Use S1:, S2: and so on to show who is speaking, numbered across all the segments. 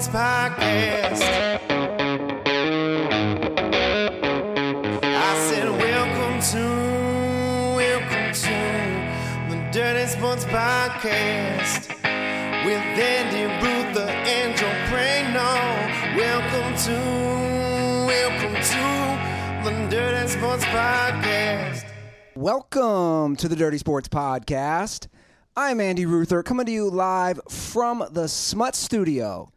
S1: Sports Podcast. I said, Welcome to, welcome to the Dirty Sports Podcast with Andy Joe Prano. Welcome to, welcome to the Dirty Sports Podcast.
S2: Welcome to the Dirty Sports Podcast. I'm Andy Ruther, coming to you live from the Smut Studio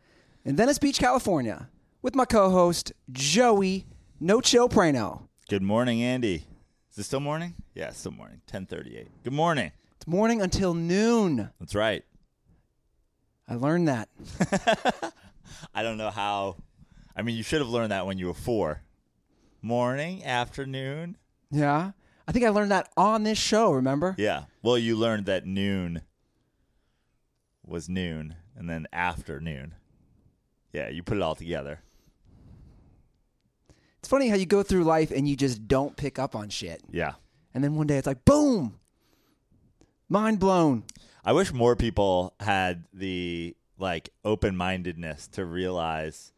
S2: in Venice Beach, California, with my co-host Joey No Chill Prano.
S3: Good morning, Andy. Is it still morning? Yeah, it's still morning. Ten thirty-eight. Good morning.
S2: It's morning until noon.
S3: That's right.
S2: I learned that.
S3: I don't know how. I mean, you should have learned that when you were four. Morning, afternoon.
S2: Yeah, I think I learned that on this show. Remember?
S3: Yeah. Well, you learned that noon was noon, and then afternoon. Yeah, you put it all together.
S2: It's funny how you go through life and you just don't pick up on shit,
S3: Yeah.
S2: and then one day it's like boom, mind blown.
S3: I wish more people had the like open-mindedness to realize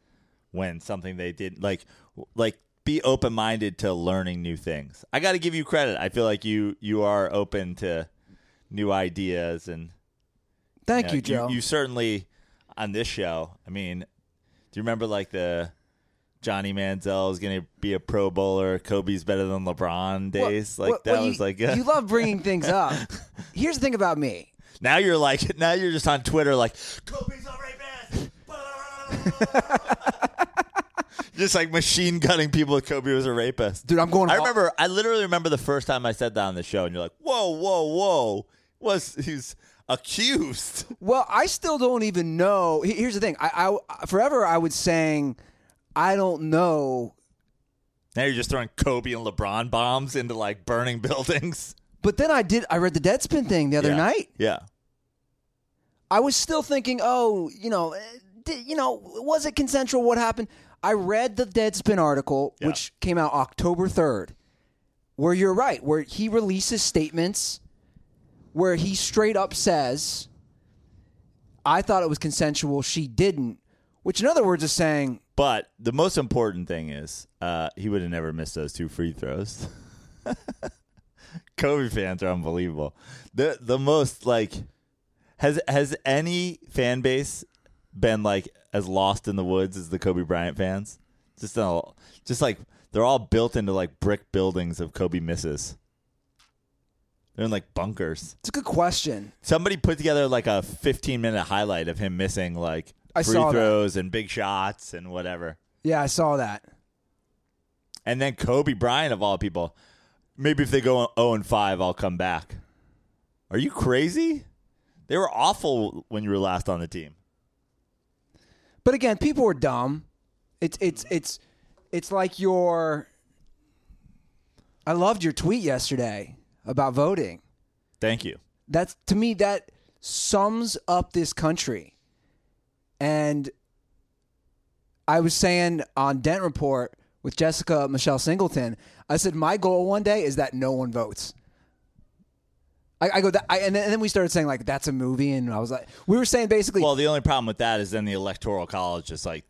S3: when something they did like like be open-minded to learning new things. I got to give you credit. I feel like you you are open to new ideas and
S2: Thank
S3: know,
S2: you, Joe.
S3: You, certainly on this show. I mean, do you remember like the Johnny Manziel is going to be a Pro Bowler, Kobe's better than LeBron
S2: Well-
S3: days? like
S2: well-
S3: that
S2: well,
S3: was
S2: you,
S3: like
S2: you love bringing things up. Here's the thing about me.
S3: Now you're like, now you're just on Twitter like, Kobe's a rapist. just like machine gunning people Kobe was a rapist.
S2: Dude, I'm going
S3: I
S2: all-
S3: remember, I literally remember the first time I said that on the show, and you're like, whoa, whoa, whoa. Was he's accused?
S2: Well, I still don't even know. Here's the thing. I, I forever I was saying I don't know,
S3: Now you're just throwing Kobe and LeBron bombs into like burning buildings.
S2: but then I did. I read the Deadspin thing the other
S3: Yeah.
S2: night.
S3: Yeah.
S2: I was still thinking, oh, you know, eh, di- you know, was it consensual? What happened? I read the Deadspin article,
S3: Yeah.
S2: which came out October third, where you're right, where he releases statements where he straight up says, "I thought it was consensual. She didn't." Which, in other words, is saying
S3: But the most important thing is uh, he would have never missed those two free throws. Kobe fans are unbelievable. The the most like has has any fan base been like as lost in the woods as the Kobe Bryant fans? Just all, just like they're all built into like brick buildings of Kobe misses. They're in like bunkers.
S2: it's a good question.
S3: Somebody put together like a 15 minute highlight of him missing like
S2: I
S3: free
S2: saw
S3: throws and big shots and whatever.
S2: Yeah, I saw that.
S3: And then Kobe Bryant of all people. Maybe if they go 0 and 5, I'll come back. Are you crazy? They were awful when you were last on the team.
S2: But again, people were dumb. It's it's it's it's like your. I loved your tweet yesterday about voting.
S3: Thank you.
S2: That's to me that sums up this country. And I was saying on Dent Report with Jessica Michelle Singleton, I said my goal one day is that no one votes. I, I go that, I, and, then, and then we started saying like that's a movie, and I was like, we were saying basically,
S3: Well, the only problem with that is then the electoral college just like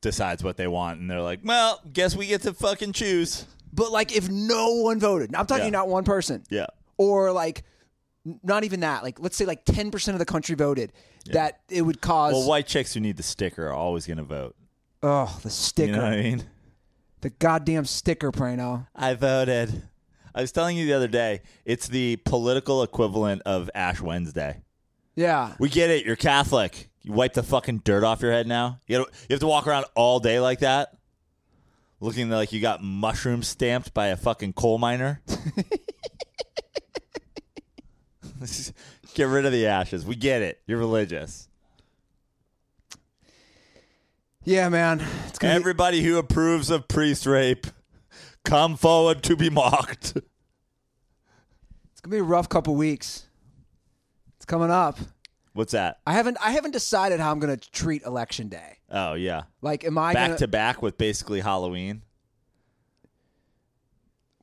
S3: decides what they want and they're like, "Well, guess we get to fucking choose."
S2: But like if no one voted, I'm talking
S3: Yeah.
S2: not one person,
S3: Yeah.
S2: or like n- not even that, like let's say like ten percent of the country voted, that it would cause
S3: Well, white chicks who need the sticker are always going to vote.
S2: oh the sticker,
S3: You know what I mean?
S2: the goddamn sticker, Prano.
S3: I voted. I was telling you the other day, it's the political equivalent of Ash Wednesday.
S2: Yeah,
S3: We get it. You're Catholic. You wipe the fucking dirt off your head now. You, gotta, you have to walk around all day like that, looking like you got mushrooms stamped by a fucking coal miner. get rid of the ashes. We get it. You're religious.
S2: yeah, man. Gonna be-
S3: Everybody who approves of priest rape, come forward to be mocked.
S2: it's gonna be a rough couple weeks. It's coming up.
S3: What's that?
S2: I haven't I haven't decided how I'm gonna treat election day.
S3: Oh yeah,
S2: Like, am I
S3: back
S2: gonna?
S3: to back with basically Halloween.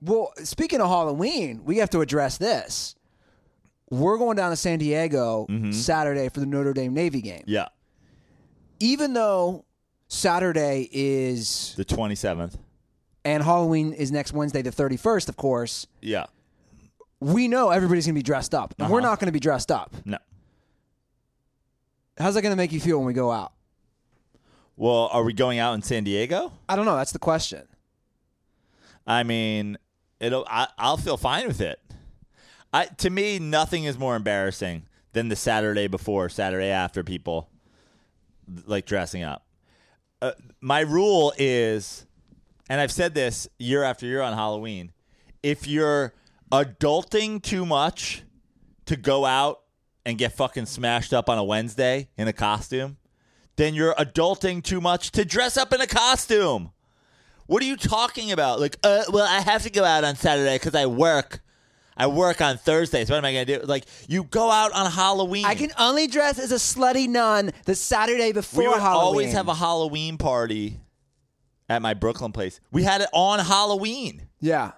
S2: well, speaking of Halloween, we have to address this. We're going down to San Diego
S3: Mm-hmm.
S2: Saturday for the Notre Dame Navy game.
S3: Yeah,
S2: even though Saturday is
S3: The 27th.
S2: and Halloween is next Wednesday, the 31st, of course,
S3: Yeah.
S2: we know everybody's going to be dressed up. And we're
S3: Uh-huh.
S2: not going to be dressed up.
S3: No.
S2: How's that going to make you feel when we go out?
S3: Well, are we going out in San Diego?
S2: I don't know. That's the question.
S3: I mean, it'll. I, I'll feel fine with it. I to me, nothing is more embarrassing than the Saturday before, Saturday after people like dressing up. Uh, my rule is, and I've said this year after year on Halloween: if you're adulting too much to go out and get fucking smashed up on a Wednesday in a costume, then you're adulting too much to dress up in a costume. What are you talking about? Like, uh, well, I have to go out on Saturday because I work. I work on Thursdays. What am I going to do? Like, you go out on Halloween.
S2: I can only dress as a slutty nun the Saturday before Halloween.
S3: We would
S2: Halloween.
S3: always have a Halloween party at my Brooklyn place. We had it on Halloween.
S2: Yeah.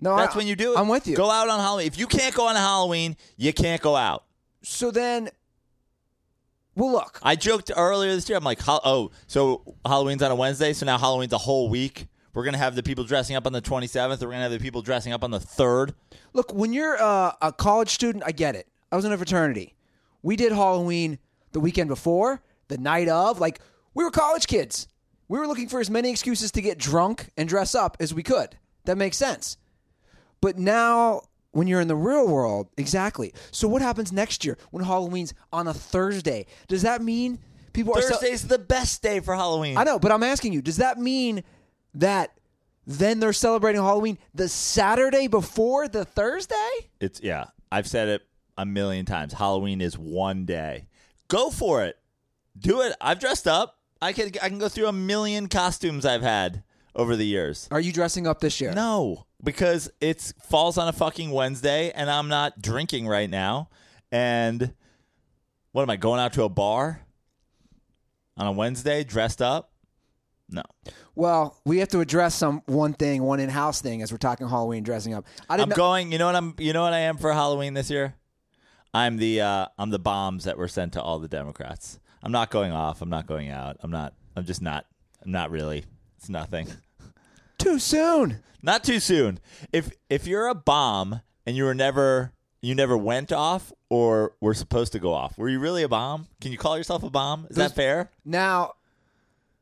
S2: No,
S3: That's
S2: I,
S3: when you do it.
S2: I'm with you.
S3: Go out on Halloween. If you can't go on Halloween, you can't go out.
S2: So then, well, look.
S3: I joked earlier this year. I'm like, oh, so Halloween's on a Wednesday, so now Halloween's a whole week. We're gonna have the people dressing up on the 27th. We're gonna have the people dressing up on the third.
S2: Look, when you're uh, a college student, I get it. I was in a fraternity. We did Halloween the weekend before, the night of. Like, we were college kids. We were looking for as many excuses to get drunk and dress up as we could. That makes sense. But now, when you're in the real world, exactly. So, what happens next year when Halloween's on a Thursday? Does that mean people are. ce-
S3: Thursday's the best day for Halloween.
S2: I know, but I'm asking you, does that mean that then they're celebrating Halloween the Saturday before the Thursday?
S3: It's yeah. I've said it a million times. Halloween is one day. Go for it. Do it. I've dressed up. I can I can go through a million costumes I've had over the years.
S2: Are you dressing up this year?
S3: No, because it falls on a fucking Wednesday and I'm not drinking right now. And what am I going out to a bar on a Wednesday dressed up? No.
S2: Well, we have to address some one thing, one in-house thing, as we're talking Halloween dressing up. I
S3: I'm
S2: know-
S3: going. You know what I'm. You know what I am for Halloween this year. I'm the. Uh, I'm the bombs that were sent to all the Democrats. I'm not going off. I'm not going out. I'm not. I'm just not. I'm not really. It's nothing.
S2: Too soon.
S3: Not too soon. If if you're a bomb and you were never you never went off or were supposed to go off, were you really a bomb? Can you call yourself a bomb? Is that fair?
S2: Now,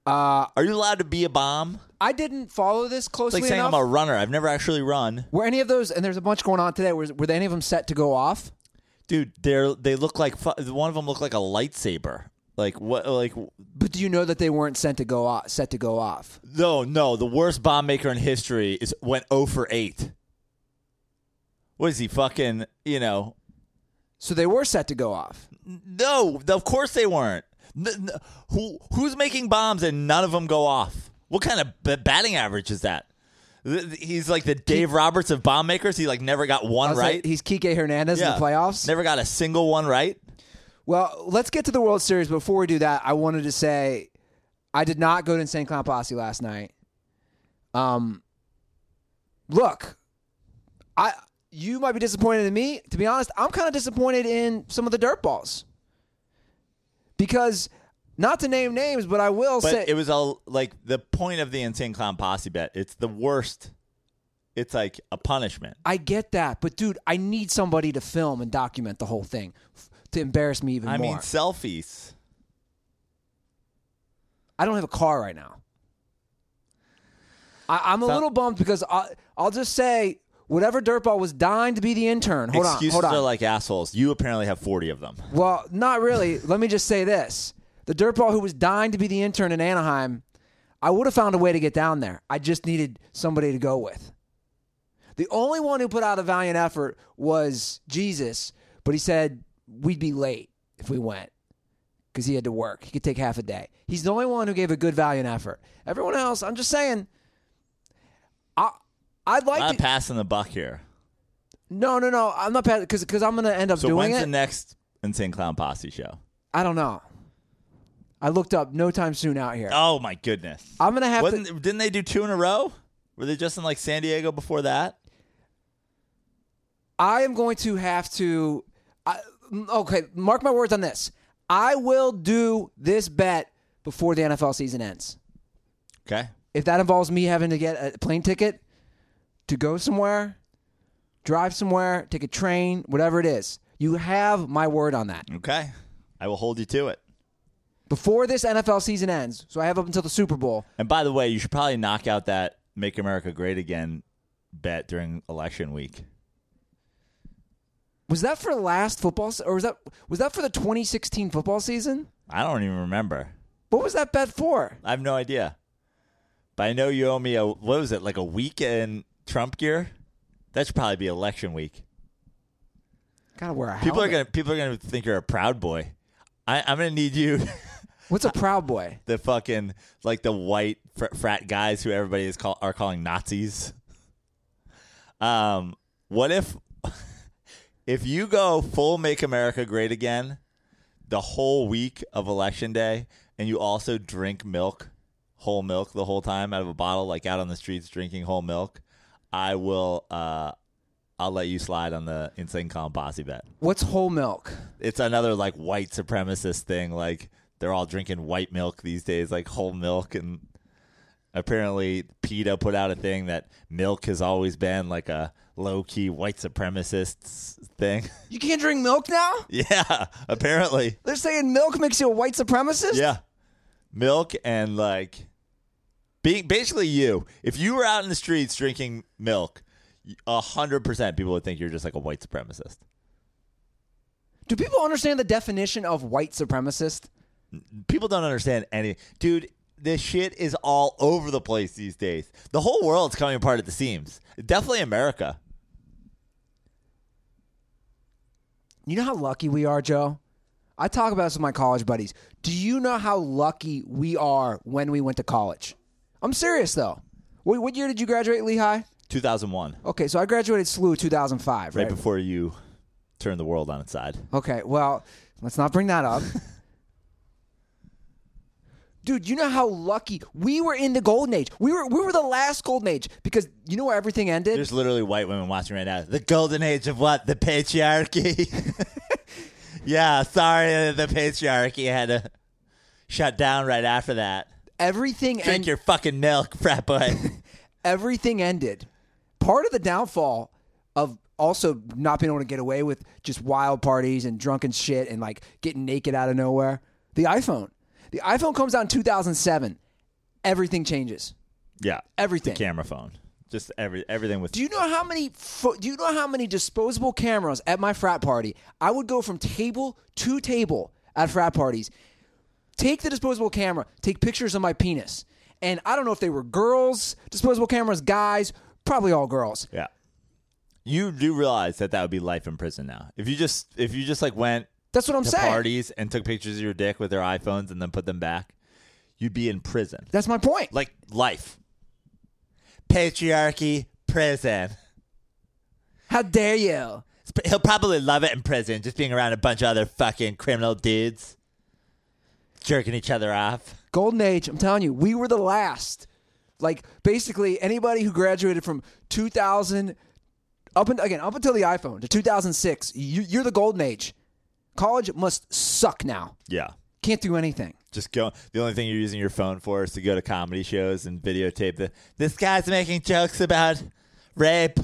S2: uh,
S3: Are you allowed to be a bomb?
S2: I didn't follow this
S3: It's
S2: closely
S3: like saying
S2: enough.
S3: I'm a runner. I've never actually run.
S2: were any of those? And there's a bunch going on today. Were, were any of them set to go off?
S3: Dude, they're they look like fu- one of them looked like a lightsaber. Like what? Like
S2: But do you know that they weren't sent to go off? Set to go off?
S3: no, no. The worst bomb maker in history is went 0 for eight. What is he fucking? You know?
S2: So they were set to go off.
S3: No, of course they weren't. N- n- who who's making bombs and none of them go off? What kind of b- batting average is that? Th- th- He's like the Dave Roberts of bomb makers. He like never got
S2: I
S3: one
S2: was
S3: right.
S2: like, he's Kike Hernandez in the playoffs.
S3: Never got a single one right.
S2: Well, let's get to the World Series. Before we do that, I wanted to say I did not go to Insane Clown Posse last night. Um, look, I you might be disappointed in me. To be honest, I'm kind of disappointed in some of the dirt balls because not to name names, but I will
S3: But
S2: say
S3: it was a like the point of the insane clown posse bet. It's the worst. It's like a punishment.
S2: I get that, but dude, I need somebody to film and document the whole thing f- to embarrass me even
S3: I
S2: more.
S3: I mean selfies.
S2: I don't have a car right now. I, I'm a
S3: So-
S2: little bummed because I, I'll just say whatever dirtball was dying to be the intern. Hold
S3: Excuses
S2: on, hold on.
S3: are like assholes. You apparently have forty of them.
S2: well, not really. Let me just say this: the dirtball who was dying to be the intern in Anaheim, I would have found a way to get down there. I just needed somebody to go with. The only one who put out a valiant effort was Jesus, but he said we'd be late if we went because he had to work. He could take half a day. He's the only one who gave a good value and effort. Everyone else, I'm just saying. I I'd like
S3: I'm
S2: to.
S3: passing the buck here.
S2: no, no, no. I'm not passing because because I'm gonna end up
S3: So
S2: doing
S3: when's
S2: it.
S3: the next insane clown posse show?
S2: I don't know. I looked up no time soon out here.
S3: Oh my goodness!
S2: I'm gonna have
S3: Wasn't,
S2: to.
S3: Didn't they do two in a row? Were they just in like San Diego before that?
S2: I am going to have to. Okay, mark my words on this. I will do this bet before the NFL season ends.
S3: Okay.
S2: If that involves me having to get a plane ticket to go somewhere, drive somewhere, take a train, whatever it is, you have my word on that.
S3: Okay. I will hold you to it.
S2: Before this NFL season ends, so I have up until the Super Bowl.
S3: And by the way, you should probably knock out that "Make America Great Again" bet during election week.
S2: Was that for last football se- or was that was that for the 2016 football season?
S3: I don't even remember.
S2: What was that bet for?
S3: I have no idea. But I know you owe me a what was it like a week in Trump gear? That should probably be election week.
S2: Gotta wear a
S3: People are
S2: helmet.
S3: gonna people are gonna think you're a proud boy. I, I'm gonna need you,
S2: What's a proud boy?
S3: the fucking like the white fr- frat guys who everybody is call, are calling Nazis. Um, what if if you go full "Make America Great Again" the whole week of election day, and you also drink milk, whole milk the whole time out of a bottle, like out on the streets drinking whole milk? I will. Uh, I'll let you slide on the insane clown posse bet.
S2: What's whole milk?
S3: It's another like white supremacist thing. Like they're all drinking white milk these days, like whole milk, and apparently PETA put out a thing that milk has always been like a low key white supremacist thing.
S2: You can't drink milk now?
S3: yeah, apparently,
S2: They're saying milk makes you a white supremacist?
S3: yeah, milk and like being basically you. If you were out in the streets drinking milk, a hundred percent people would think you're just like a white supremacist.
S2: Do people understand the definition of white supremacist?
S3: people don't understand any dude this shit is all over the place these days the whole world's coming apart at the seams definitely america
S2: You know how lucky we are, Joe? I talk about this with my college buddies. Do you know how lucky we are when we went to college? I'm serious though. What, what year did you graduate, Lehigh?
S3: 2001
S2: Okay, so I graduated SLU 2005,
S3: right
S2: right?
S3: before you turned the world on its side
S2: Okay, well, let's not bring that up. Dude, you know how lucky we were in the golden age. We were we were the last golden age because you know where everything ended?
S3: there's literally white women watching right now the golden age of what the patriarchy yeah sorry the patriarchy had to shut down right after that
S2: everything
S3: drink
S2: ended.
S3: your fucking milk frat boy
S2: everything ended. Part of the downfall of also not being able to get away with just wild parties and drunken shit and like getting naked out of nowhere. The iPhone. The iPhone comes out in 2007. Everything changes.
S3: yeah
S2: Everything.
S3: camera phone just every everything with
S2: Do you know how many fo- do you know how many disposable cameras at my frat party? I would go from table to table at frat parties. Take the disposable camera, take pictures of my penis. And I don't know if they were girls, disposable cameras, guys, probably all girls.
S3: Yeah. You do realize that that would be life in prison now. If you just if you just like went
S2: That's what I'm
S3: to
S2: saying.
S3: parties and took pictures of your dick with their iPhones and then put them back, you'd be in prison.
S2: That's my point.
S3: Like life. Patriarchy, prison.
S2: How dare you?
S3: He'll probably love it in prison, just being around a bunch of other fucking criminal dudes, jerking each other off.
S2: Golden Age, I'm telling you, we were the last. Like basically anybody who graduated from 2000 up and again up until the iPhone to 2006, you, you're the golden age. College must suck now.
S3: Yeah.
S2: Can't do anything.
S3: Just go. The only thing you're using your phone for is to go to comedy shows and videotape the. This guy's making jokes about rape.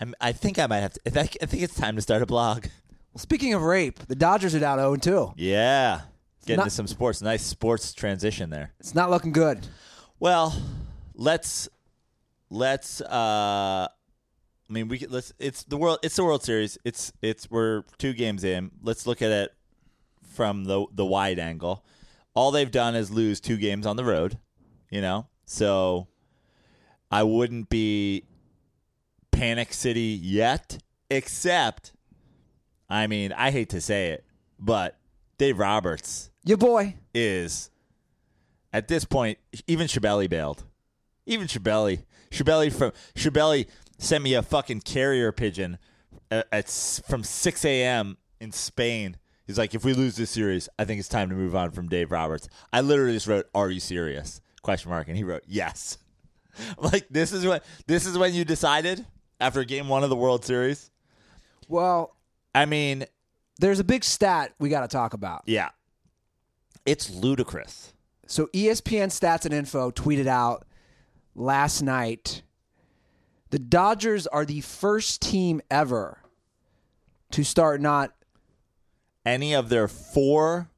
S3: I'm, I think I might have to. I think, I think it's time to start a blog.
S2: Well, speaking of rape, the Dodgers are down 0 2.
S3: Yeah, get
S2: not-
S3: into some sports. Nice sports transition there.
S2: It's not looking good.
S3: Well, let's let's. uh I mean, we could, let's. It's the world. It's the World Series. It's it's we're two games in. Let's look at it from the the wide angle. All they've done is lose two games on the road. You know, so I wouldn't be panic city yet. Except, I mean, I hate to say it, but Dave Roberts
S2: Your boy.
S3: is at this point even Shabelli bailed. Even Shabelli, Shabelli from Shabelli sent me a fucking carrier pigeon at, at from 6 a.m. in Spain. He's like, if we lose this series, I think it's time to move on from Dave Roberts. I literally just wrote, "Are you serious?" question mark, and he wrote, "Yes." I'm like this is what this is when you decided after Game One of the World Series.
S2: Well,
S3: I mean,
S2: there's a big stat we got to talk about.
S3: Yeah. It's ludicrous.
S2: So ESPN Stats and Info tweeted out last night the Dodgers are the first team ever to start not
S3: Any of their four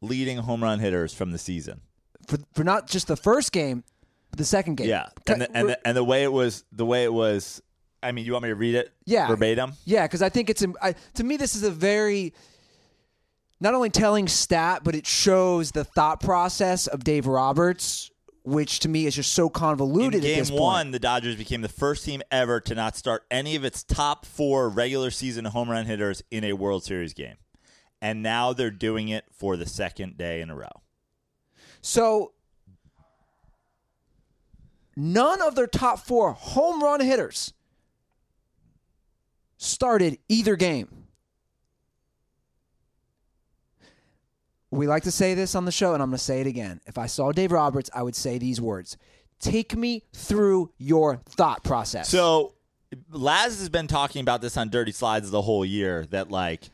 S3: leading home run hitters from the season.
S2: for, for not just the first game, but the second game.
S3: Yeah. And the, and the, and the way it was the way it was I mean, you want me to read it
S2: Yeah.
S3: verbatim?
S2: Yeah, because I think it's I, to me this is a very not only telling stat, but it shows the thought process of Dave Roberts, which to me is just so
S3: In
S2: convoluted at
S3: game one, the Dodgers became the first team ever to not start any of its top four regular season home run hitters in a World Series game. And now they're doing it for the second day in a row.
S2: So none of their top four home run hitters started either game. We like to say this on the show, and I'm going to say it again. If I saw Dave Roberts, I would say these words Take me through your thought process.
S3: So Laz has been talking about this on Dirty Slides the whole year that like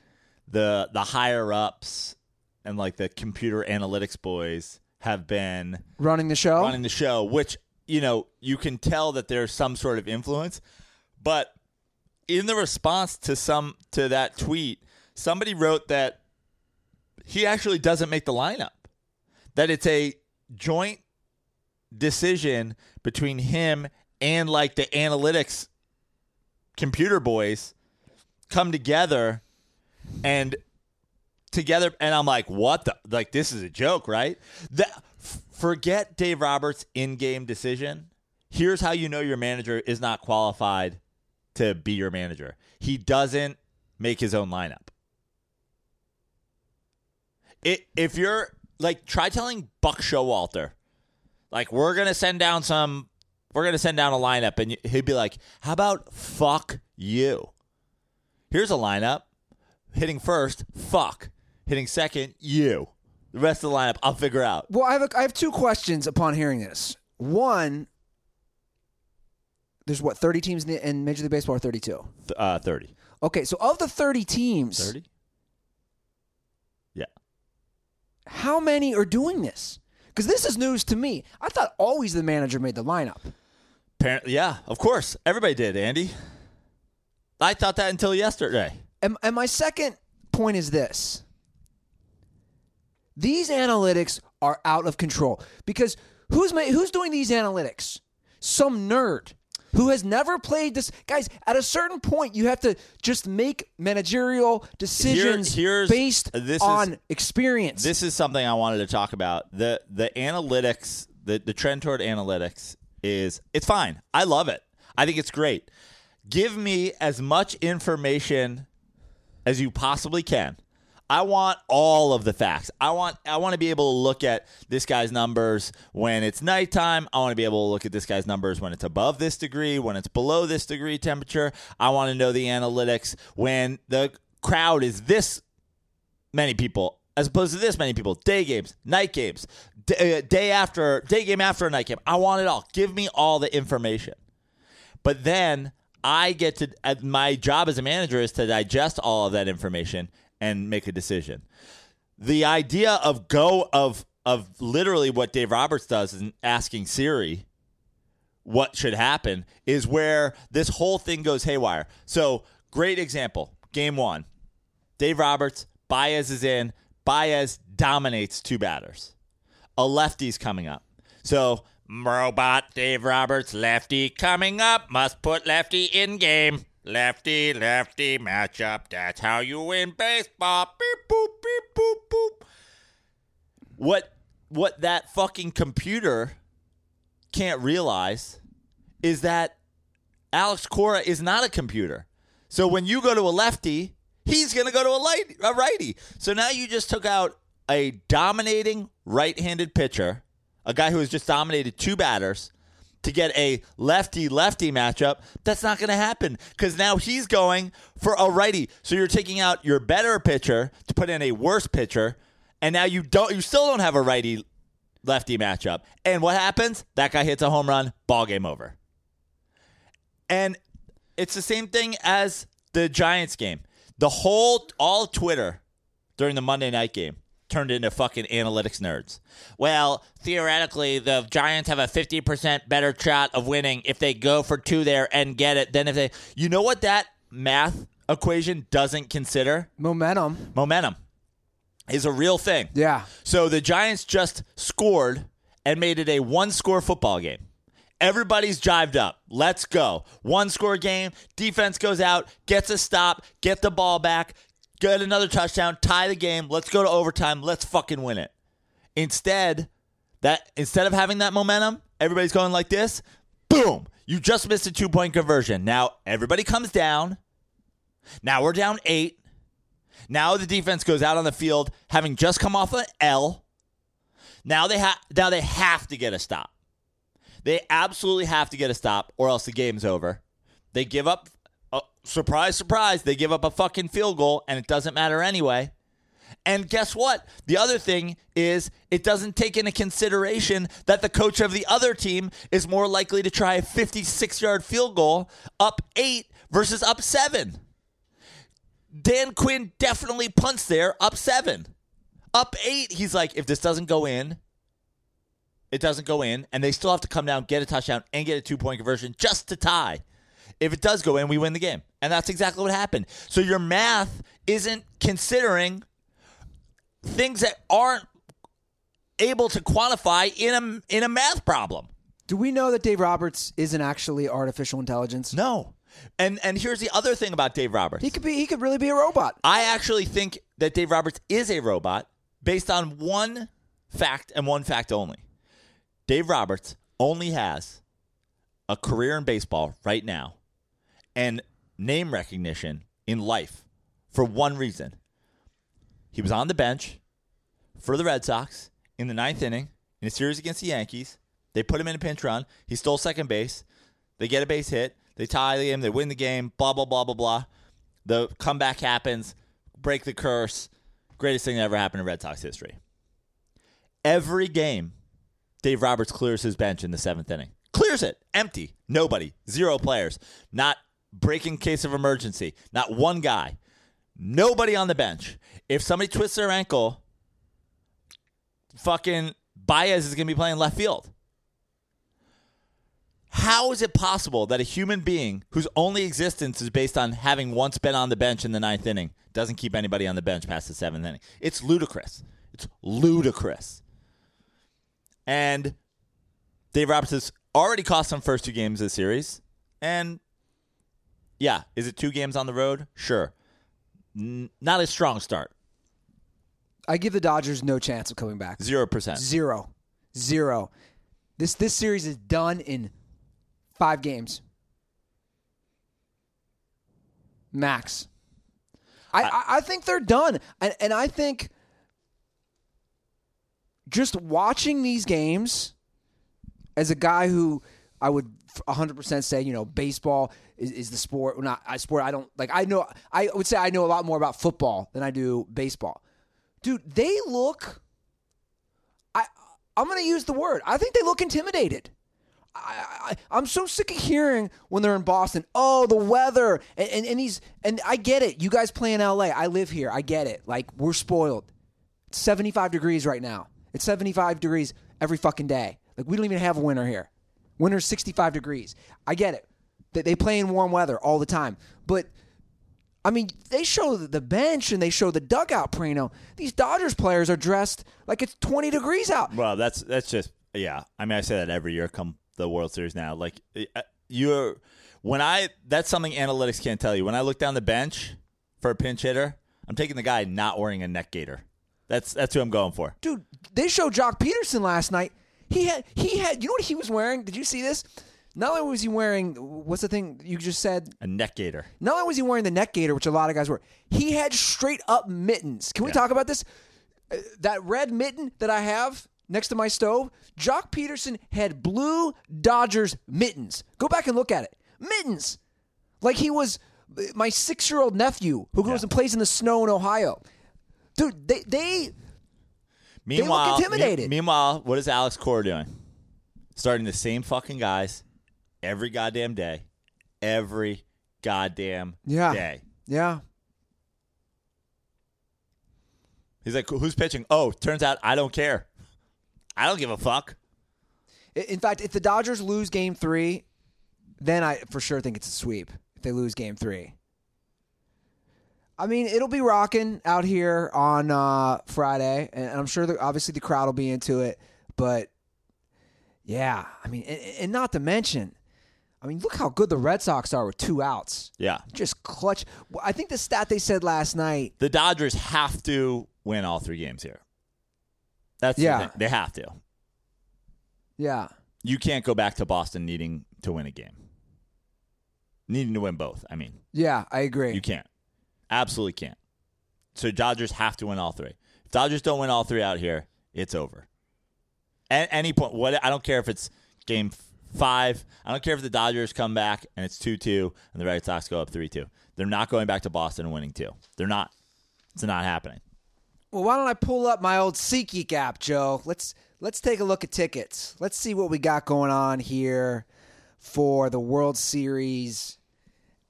S3: the the higher ups and like the computer analytics boys have been
S2: running the show.
S3: running the show, which you know you can tell that there's some sort of influence. But in the response to some to that tweet, somebody wrote that he actually doesn't make the lineup. That it's a joint decision between him and like the analytics computer boys come together and together and I'm like, what the like this is a joke, right? That forget Dave Roberts in-game decision. Here's how you know your manager is not qualified to be your manager. He doesn't make his own lineup. It, if you're like, try telling Buck Showalter, like, we're gonna send down some, we're gonna send down a lineup, and he'd be like, "How about fuck you? Here's a lineup: hitting first, fuck; hitting second, you. The rest of the lineup, I'll figure out."
S2: Well, I have a, I have two questions upon hearing this. One, there's what 30 teams in, the, in Major League Baseball, or 32.
S3: Uh, 30.
S2: Okay, so of the 30 teams,
S3: 30?
S2: How many are doing this? Because this is news to me. I thought always the manager made the lineup.
S3: Apparently, yeah. Of course, everybody did. Andy. I thought that until yesterday.
S2: And, and my second point is this these analytics are out of control because who's ma- who's doing these analytics? Some nerd who has never played this. Guys, at a certain point, you have to just make managerial decisions
S3: here's-
S2: based
S3: this is-
S2: on experience.
S3: This is something I wanted to talk about. The the analytics, the, the trend toward analytics is it's fine. I love it. I think it's great. Give me as much information as you possibly can. I want all of the facts. I want I want to be able to look at this guy's numbers when it's nighttime. I want to be able to look at this guy's numbers when it's above this degree, when it's below this degree temperature. I want to know the analytics when the crowd is this many people as opposed to this many people. Day games, night games, day, uh, day after day game after a night game. I want it all. Give me all the information. But then I get to my job as a manager is to digest all of that information and make a decision. The idea of go of of literally what Dave Roberts does is asking Siri what should happen is where this whole thing goes haywire. So, great example. Game 1. Dave Roberts, Baez is in. Baez dominates two batters. A lefty's coming up. So, robot Dave Roberts, lefty coming up, must put lefty in game. Lefty, lefty matchup. That's how you win baseball. Beep boop, beep boop, boop. What what that fucking computer can't realize is that Alex Cora is not a computer. So when you go to a lefty, he's going to go to a, light, a righty. So now you just took out a dominating right-handed pitcher, a guy who has just dominated two batters to get a lefty lefty matchup. That's not going to happen cuz now he's going for a righty. So you're taking out your better pitcher to put in a worse pitcher and now you don't you still don't have a righty lefty matchup. And what happens? That guy hits a home run, ball game over. And it's the same thing as the Giants game. The whole all Twitter during the Monday night game turned into fucking analytics nerds. Well, theoretically, the Giants have a 50% better shot of winning if they go for two there and get it than if they. You know what that math equation doesn't consider?
S2: Momentum.
S3: Momentum is a real thing.
S2: Yeah.
S3: So the Giants just scored and made it a one score football game. Everybody's jived up. Let's go. One score game. Defense goes out, gets a stop, get the ball back, get another touchdown, tie the game. Let's go to overtime. Let's fucking win it. Instead, that instead of having that momentum, everybody's going like this. Boom. You just missed a two point conversion. Now everybody comes down. Now we're down eight. Now the defense goes out on the field having just come off an L. Now they have now they have to get a stop. They absolutely have to get a stop or else the game's over. They give up surprise surprise, they give up a fucking field goal and it doesn't matter anyway. And guess what? The other thing is it doesn't take into consideration that the coach of the other team is more likely to try a 56-yard field goal up 8 versus up 7. Dan Quinn definitely punts there up 7. Up 8, he's like if this doesn't go in, it doesn't go in, and they still have to come down, get a touchdown, and get a two point conversion just to tie. If it does go in, we win the game. And that's exactly what happened. So your math isn't considering things that aren't able to quantify in a in a math problem.
S2: Do we know that Dave Roberts isn't actually artificial intelligence?
S3: No. And and here's the other thing about Dave Roberts.
S2: He could be. He could really be a robot.
S3: I actually think that Dave Roberts is a robot based on one fact and one fact only. Dave Roberts only has a career in baseball right now and name recognition in life for one reason. He was on the bench for the Red Sox in the ninth inning in a series against the Yankees. They put him in a pinch run. He stole second base. They get a base hit. They tie the game. They win the game. Blah, blah, blah, blah, blah. The comeback happens. Break the curse. Greatest thing that ever happened in Red Sox history. Every game, Dave Roberts clears his bench in the seventh inning. Clears it. Empty. Nobody. Zero players. Not breaking case of emergency. Not one guy. Nobody on the bench. If somebody twists their ankle, fucking Baez is going to be playing left field. How is it possible that a human being whose only existence is based on having once been on the bench in the ninth inning doesn't keep anybody on the bench past the seventh inning? It's ludicrous. It's ludicrous. And Dave Roberts has already cost them first two games of the series. And yeah, is it two games on the road? Sure. N- not a strong start.
S2: I give the Dodgers no chance of coming back.
S3: Zero percent.
S2: Zero, zero. This this series is done in five games. Max. I, I, I think they're done. And, and I think just watching these games as a guy who I would 100% say, you know, baseball is, is the sport. Not I sport. I don't like. I know. I would say I know a lot more about football than I do baseball. Dude, they look. I I'm to use the word. I think they look intimidated. I, I, I'm so sick of hearing when they're in Boston, oh, the weather. And, and, and he's, and I get it. You guys play in LA. I live here. I get it. Like, we're spoiled. It's 75 degrees right now. It's 75 degrees every fucking day. Like, we don't even have a winter here. Winter's 65 degrees. I get it. They, they play in warm weather all the time. But, I mean, they show the bench and they show the dugout, Prano. These Dodgers players are dressed like it's 20 degrees out.
S3: Well, that's that's just yeah. I mean, I say that every year come the World Series now. Like uh, you're when I that's something analytics can't tell you. When I look down the bench for a pinch hitter, I'm taking the guy not wearing a neck gaiter. That's that's who I'm going for.
S2: Dude, they showed Joc Pederson last night. He had he had you know what he was wearing? Did you see this? Not only was he wearing what's the thing you just said?
S3: A neck gaiter.
S2: Not only was he wearing the neck gaiter, which a lot of guys wear, he had straight up mittens. Can we
S3: Yeah.
S2: talk about this? Uh, That red mitten that I have next to my stove, Joc Pederson had blue Dodgers mittens. Go back and look at it. Mittens. Like he was uh, my six year old nephew who goes and plays in the snow in Ohio. Dude, they, they
S3: Meanwhile, they look
S2: intimidated.
S3: Me- meanwhile, what is Alex Cora doing? Starting the same fucking guys every goddamn day, every goddamn
S2: yeah.
S3: day.
S2: Yeah.
S3: He's like, who's pitching? Oh, turns out I don't care. I don't give a fuck.
S2: In fact, if the Dodgers lose game three, then I for sure think it's a sweep if they lose game three. I mean it'll be rocking out here on uh, Friday, and I'm sure that obviously the crowd will be into it. But yeah, I mean, and, and not to mention, I mean, look how good the Red Sox are with two outs.
S3: Yeah.
S2: Just clutch. I think the stat they said last night.
S3: The Dodgers have to win all three games here. That's the
S2: Yeah.
S3: thing. They have to.
S2: Yeah,
S3: You can't go back to Boston needing to win a game. Needing to win both. I mean,
S2: yeah, I agree.
S3: you can't. Absolutely can't. So Dodgers have to win all three. If Dodgers don't win all three out here, it's over. At any point, what I don't care if it's game five. I don't care if the Dodgers come back and it's two two and the Red Sox go up three two. They're not going back to Boston and winning two. They're not. It's not happening.
S2: Well, why don't I pull up my old SeatGeek app, Joe? Let's let's take a look at tickets. Let's see what we got going on here for the World Series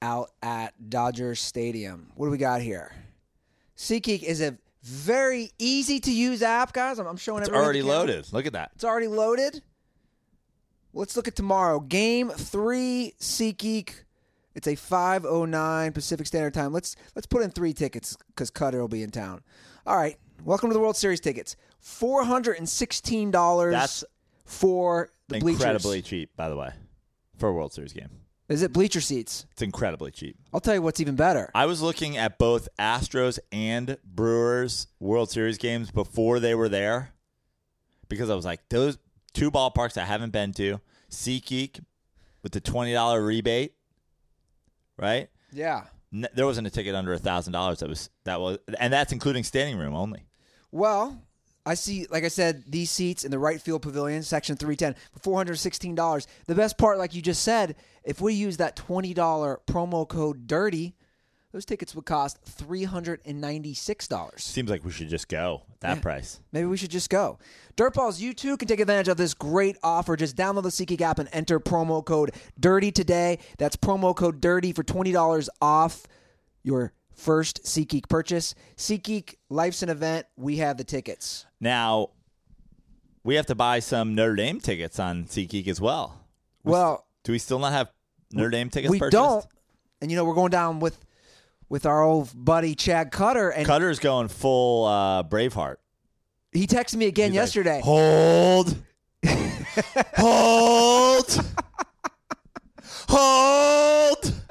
S2: out at Dodger Stadium. What do we got here? SeatGeek is a very easy to use app, guys. I'm, I'm showing
S3: It's already loaded. Look at that.
S2: It's already loaded. Let's look at tomorrow. Game three, SeatGeek. It's a 5:09 Pacific Standard Time. Let's let's put in three tickets because Cutter will be in town. All right. Welcome to the World Series tickets. Four hundred and sixteen dollars.
S3: That's
S2: for the
S3: incredibly
S2: bleachers.
S3: cheap, by the way, for a World Series game.
S2: Is it bleacher seats?
S3: It's incredibly cheap.
S2: I'll tell you what's even better.
S3: I was looking at both Astros and Brewers World Series games before they were there because I was like, those two ballparks I haven't been to, SeatGeek with the $20 rebate, right?
S2: Yeah.
S3: N- there wasn't a ticket under a thousand dollars. That was that was, and that's including standing room only.
S2: Well, I see, like I said, these seats in the right field pavilion, section 310, for $416. The best part, like you just said, if we use that $20 promo code DIRTY, those tickets would cost $396.
S3: Seems like we should just go at that price.
S2: Maybe we should just go. Dirtballs, you too can take advantage of this great offer. Just download the SeatGeek app and enter promo code DIRTY today. That's promo code DIRTY for $20 off your first SeatGeek purchase. SeatGeek, life's an event. We have the tickets.
S3: Now, we have to buy some Notre Dame tickets on SeatGeek as well.
S2: Well,
S3: Do we still not have Notre Dame tickets
S2: we
S3: purchased?
S2: don't. And you know, we're going down with with our old buddy Chad Cutter, and
S3: Cutter's going full uh, Braveheart.
S2: he texted me again
S3: He's like,
S2: yesterday.
S3: Hold. Hold. Hold.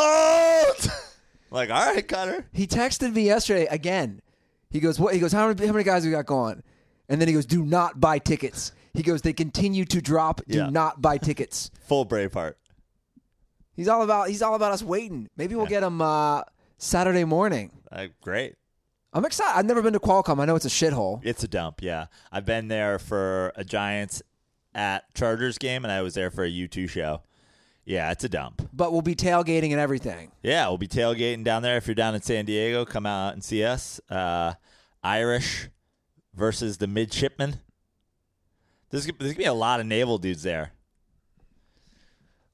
S3: Hold. like, all right, Cutter.
S2: He texted me yesterday again. He goes, "What?" He goes, "How many how many guys we got going?" And then he goes, "Do not buy tickets." He goes, "They continue to drop. Do
S3: Yeah.
S2: not buy tickets."
S3: Full Braveheart.
S2: He's all about he's all about us waiting. Maybe we'll get him uh, Saturday morning.
S3: Uh, great.
S2: I'm excited. I've never been to Qualcomm. I know it's a shithole.
S3: It's a dump, yeah. I've been there for a Giants at Chargers game, and I was there for a U2 show. Yeah, it's a dump.
S2: But we'll be tailgating and everything.
S3: Yeah, we'll be tailgating down there. If you're down in San Diego, come out and see us. Uh, Irish versus the midshipmen. There's, there's gonna be a lot of naval dudes there.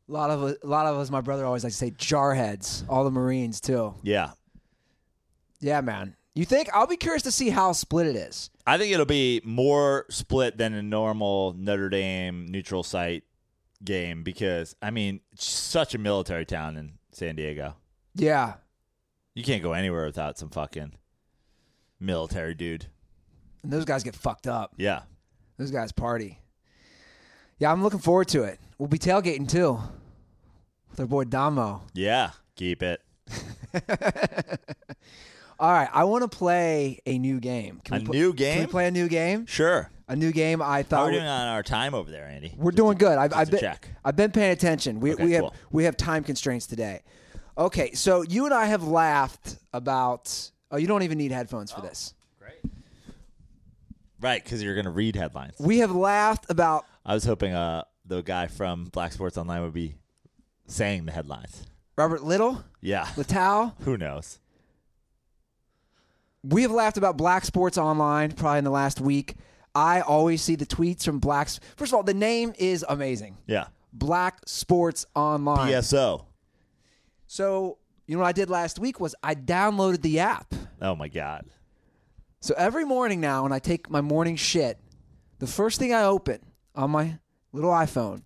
S2: A lot of a lot of us, my brother always likes to say jarheads. All the Marines too.
S3: Yeah,
S2: Yeah, man. You think? I'll be curious to see how split it is.
S3: I think it'll be more split than a normal Notre Dame neutral site game because I mean, such a military town in San Diego.
S2: Yeah.
S3: You can't go anywhere without some fucking military dude.
S2: And those guys get fucked up.
S3: Yeah.
S2: Those guys party. Yeah, I'm looking forward to it. We'll be tailgating too. With our boy Damo.
S3: Yeah. Keep it.
S2: All right, I want to play a new game. Can
S3: A
S2: we pl-
S3: new
S2: Can
S3: game?
S2: we play a new game?
S3: Sure.
S2: A new game. I
S3: How
S2: thought
S3: are we
S2: we-
S3: doing on our time over there, Andy?
S2: we're
S3: Just
S2: doing
S3: to-
S2: good. I've,
S3: just
S2: I've
S3: to
S2: been
S3: check.
S2: I've been paying attention. We
S3: Okay,
S2: we have
S3: cool.
S2: we have time constraints today. Okay, so you and I have laughed about. Oh, you don't even need headphones for this. Great.
S3: Right, because you're going to read headlines.
S2: We have laughed about.
S3: I was hoping uh, the guy from Black Sports Online would be saying the headlines.
S2: Robert Little,
S3: Yeah.
S2: Littal.
S3: Who knows?
S2: We have laughed about Black Sports Online probably in the last week. I always see the tweets from Blacks. First of all, the name is amazing.
S3: Yeah.
S2: Black Sports Online.
S3: BSO.
S2: So, you know what I did last week was I downloaded the app.
S3: Oh, my God.
S2: So every morning now, when I take my morning shit, the first thing I open on my little iPhone,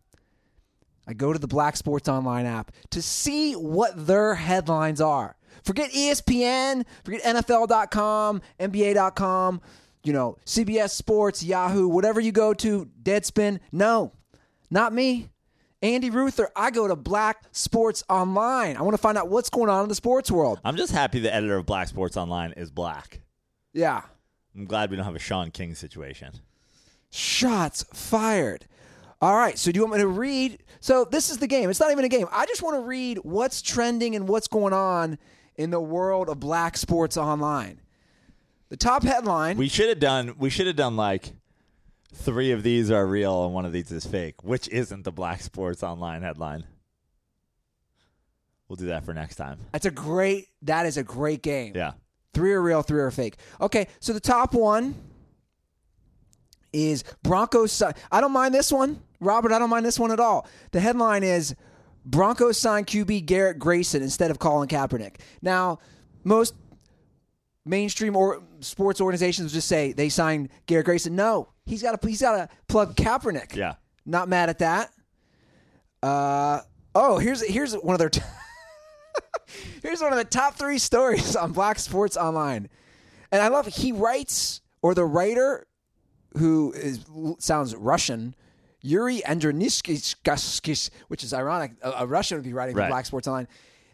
S2: I go to the Black Sports Online app to see what their headlines are. Forget ESPN, forget NFL.com, NBA.com, you know, CBS Sports, Yahoo, whatever you go to, Deadspin. No, not me. Andy Ruther, I go to Black Sports Online. I want to find out what's going on in the sports world.
S3: I'm just happy the editor of Black Sports Online is black.
S2: Yeah.
S3: I'm glad we don't have a Shaun King situation.
S2: Shots fired. All right. So, do you want me to read? So, this is the game. It's not even a game. I just want to read what's trending and what's going on in the world of Black Sports Online. The top headline.
S3: We should have done. We should have done like three of these are real and one of these is fake, which isn't the Black Sports Online headline. We'll do that for next time.
S2: that's a great. That is a great game.
S3: Yeah.
S2: Three are real, three are fake. Okay, so the top one is Broncos. I don't mind this one, Robert. I don't mind this one at all. The headline is Broncos sign QB Garrett Grayson instead of Colin Kaepernick. Now, most mainstream or sports organizations just say they signed Garrett Grayson. No, he's got to he's got to plug Kaepernick.
S3: Yeah.
S2: Not mad at that. Uh oh, here's here's one of their t- here's one of the top three stories on Black Sports Online, and I love he writes or the writer who is sounds Russian. Yuri Andronishkis, which is ironic. A, a Russian would be writing for
S3: Right.
S2: Black Sports Online.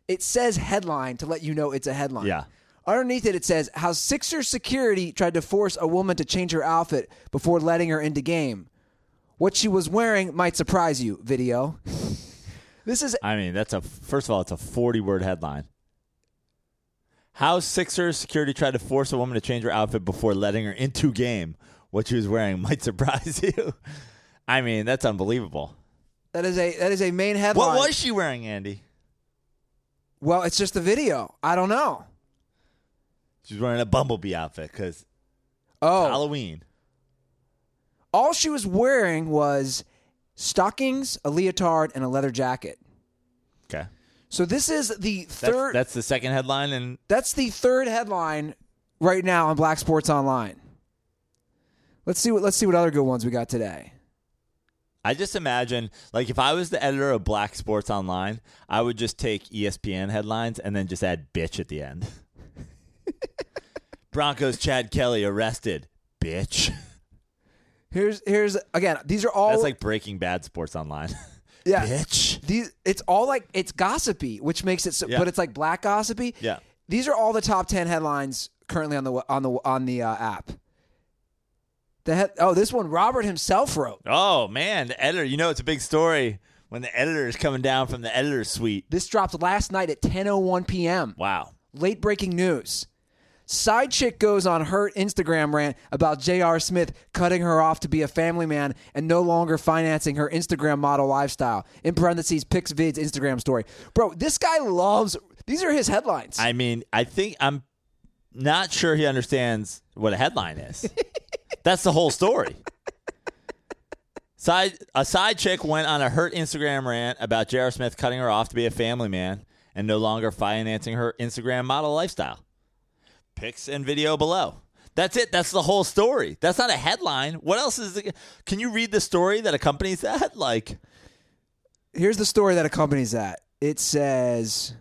S2: It says headline to let you know it's a headline.
S3: Yeah.
S2: Underneath it, it says how Sixers security tried to force a woman to change her outfit before letting her into game. What she was wearing might surprise you. Video. This is
S3: I mean, that's a first of all, it's a 40 word headline. How Sixers security tried to force a woman to change her outfit before letting her into game. What she was wearing might surprise you. I mean, that's unbelievable.
S2: that is a that is a main headline.
S3: What was she wearing, Andy?
S2: Well, it's just a video. I don't know.
S3: She was wearing a bumblebee outfit because
S2: Oh,
S3: Halloween.
S2: all she was wearing was stockings, a leotard, and a leather jacket.
S3: Okay,
S2: So this is the third.
S3: that's the second headline, and
S2: That's the third headline right now on Black Sports Online. Let's see what let's see what other good ones we got today.
S3: I just imagine, like, if I was the editor of Black Sports Online, I would just take ESPN headlines and then just add bitch at the end. Broncos Chad Kelly arrested. Bitch.
S2: Here's here's again. These are all
S3: That's like Breaking Bad Sports Online.
S2: yeah.
S3: bitch.
S2: These it's all like it's gossipy, which makes it so,
S3: Yeah.
S2: but it's like black gossipy.
S3: Yeah.
S2: These are all the top ten headlines currently on the on the on the uh, app. The head, oh, this one Robert himself wrote.
S3: Oh, man. The editor, you know, it's a big story when the editor is coming down from the editor's suite.
S2: This dropped last night at 10:01 p.m.
S3: Wow.
S2: Late breaking news. Side chick goes on her Instagram rant about J.R. Smith cutting her off to be a family man and no longer financing her Instagram model lifestyle. In parentheses, pics vids Instagram story. Bro, this guy loves. These are his headlines.
S3: I mean, I think I'm not sure he understands what a headline is. That's the whole story. Side a side chick went on a hurt Instagram rant about J.R. Smith cutting her off to be a family man and no longer financing her Instagram model lifestyle. Pics and video below. That's it. That's the whole story. That's not a headline. What else is? The, can you read the story that accompanies that? Like
S2: Here's the story that accompanies that. It says.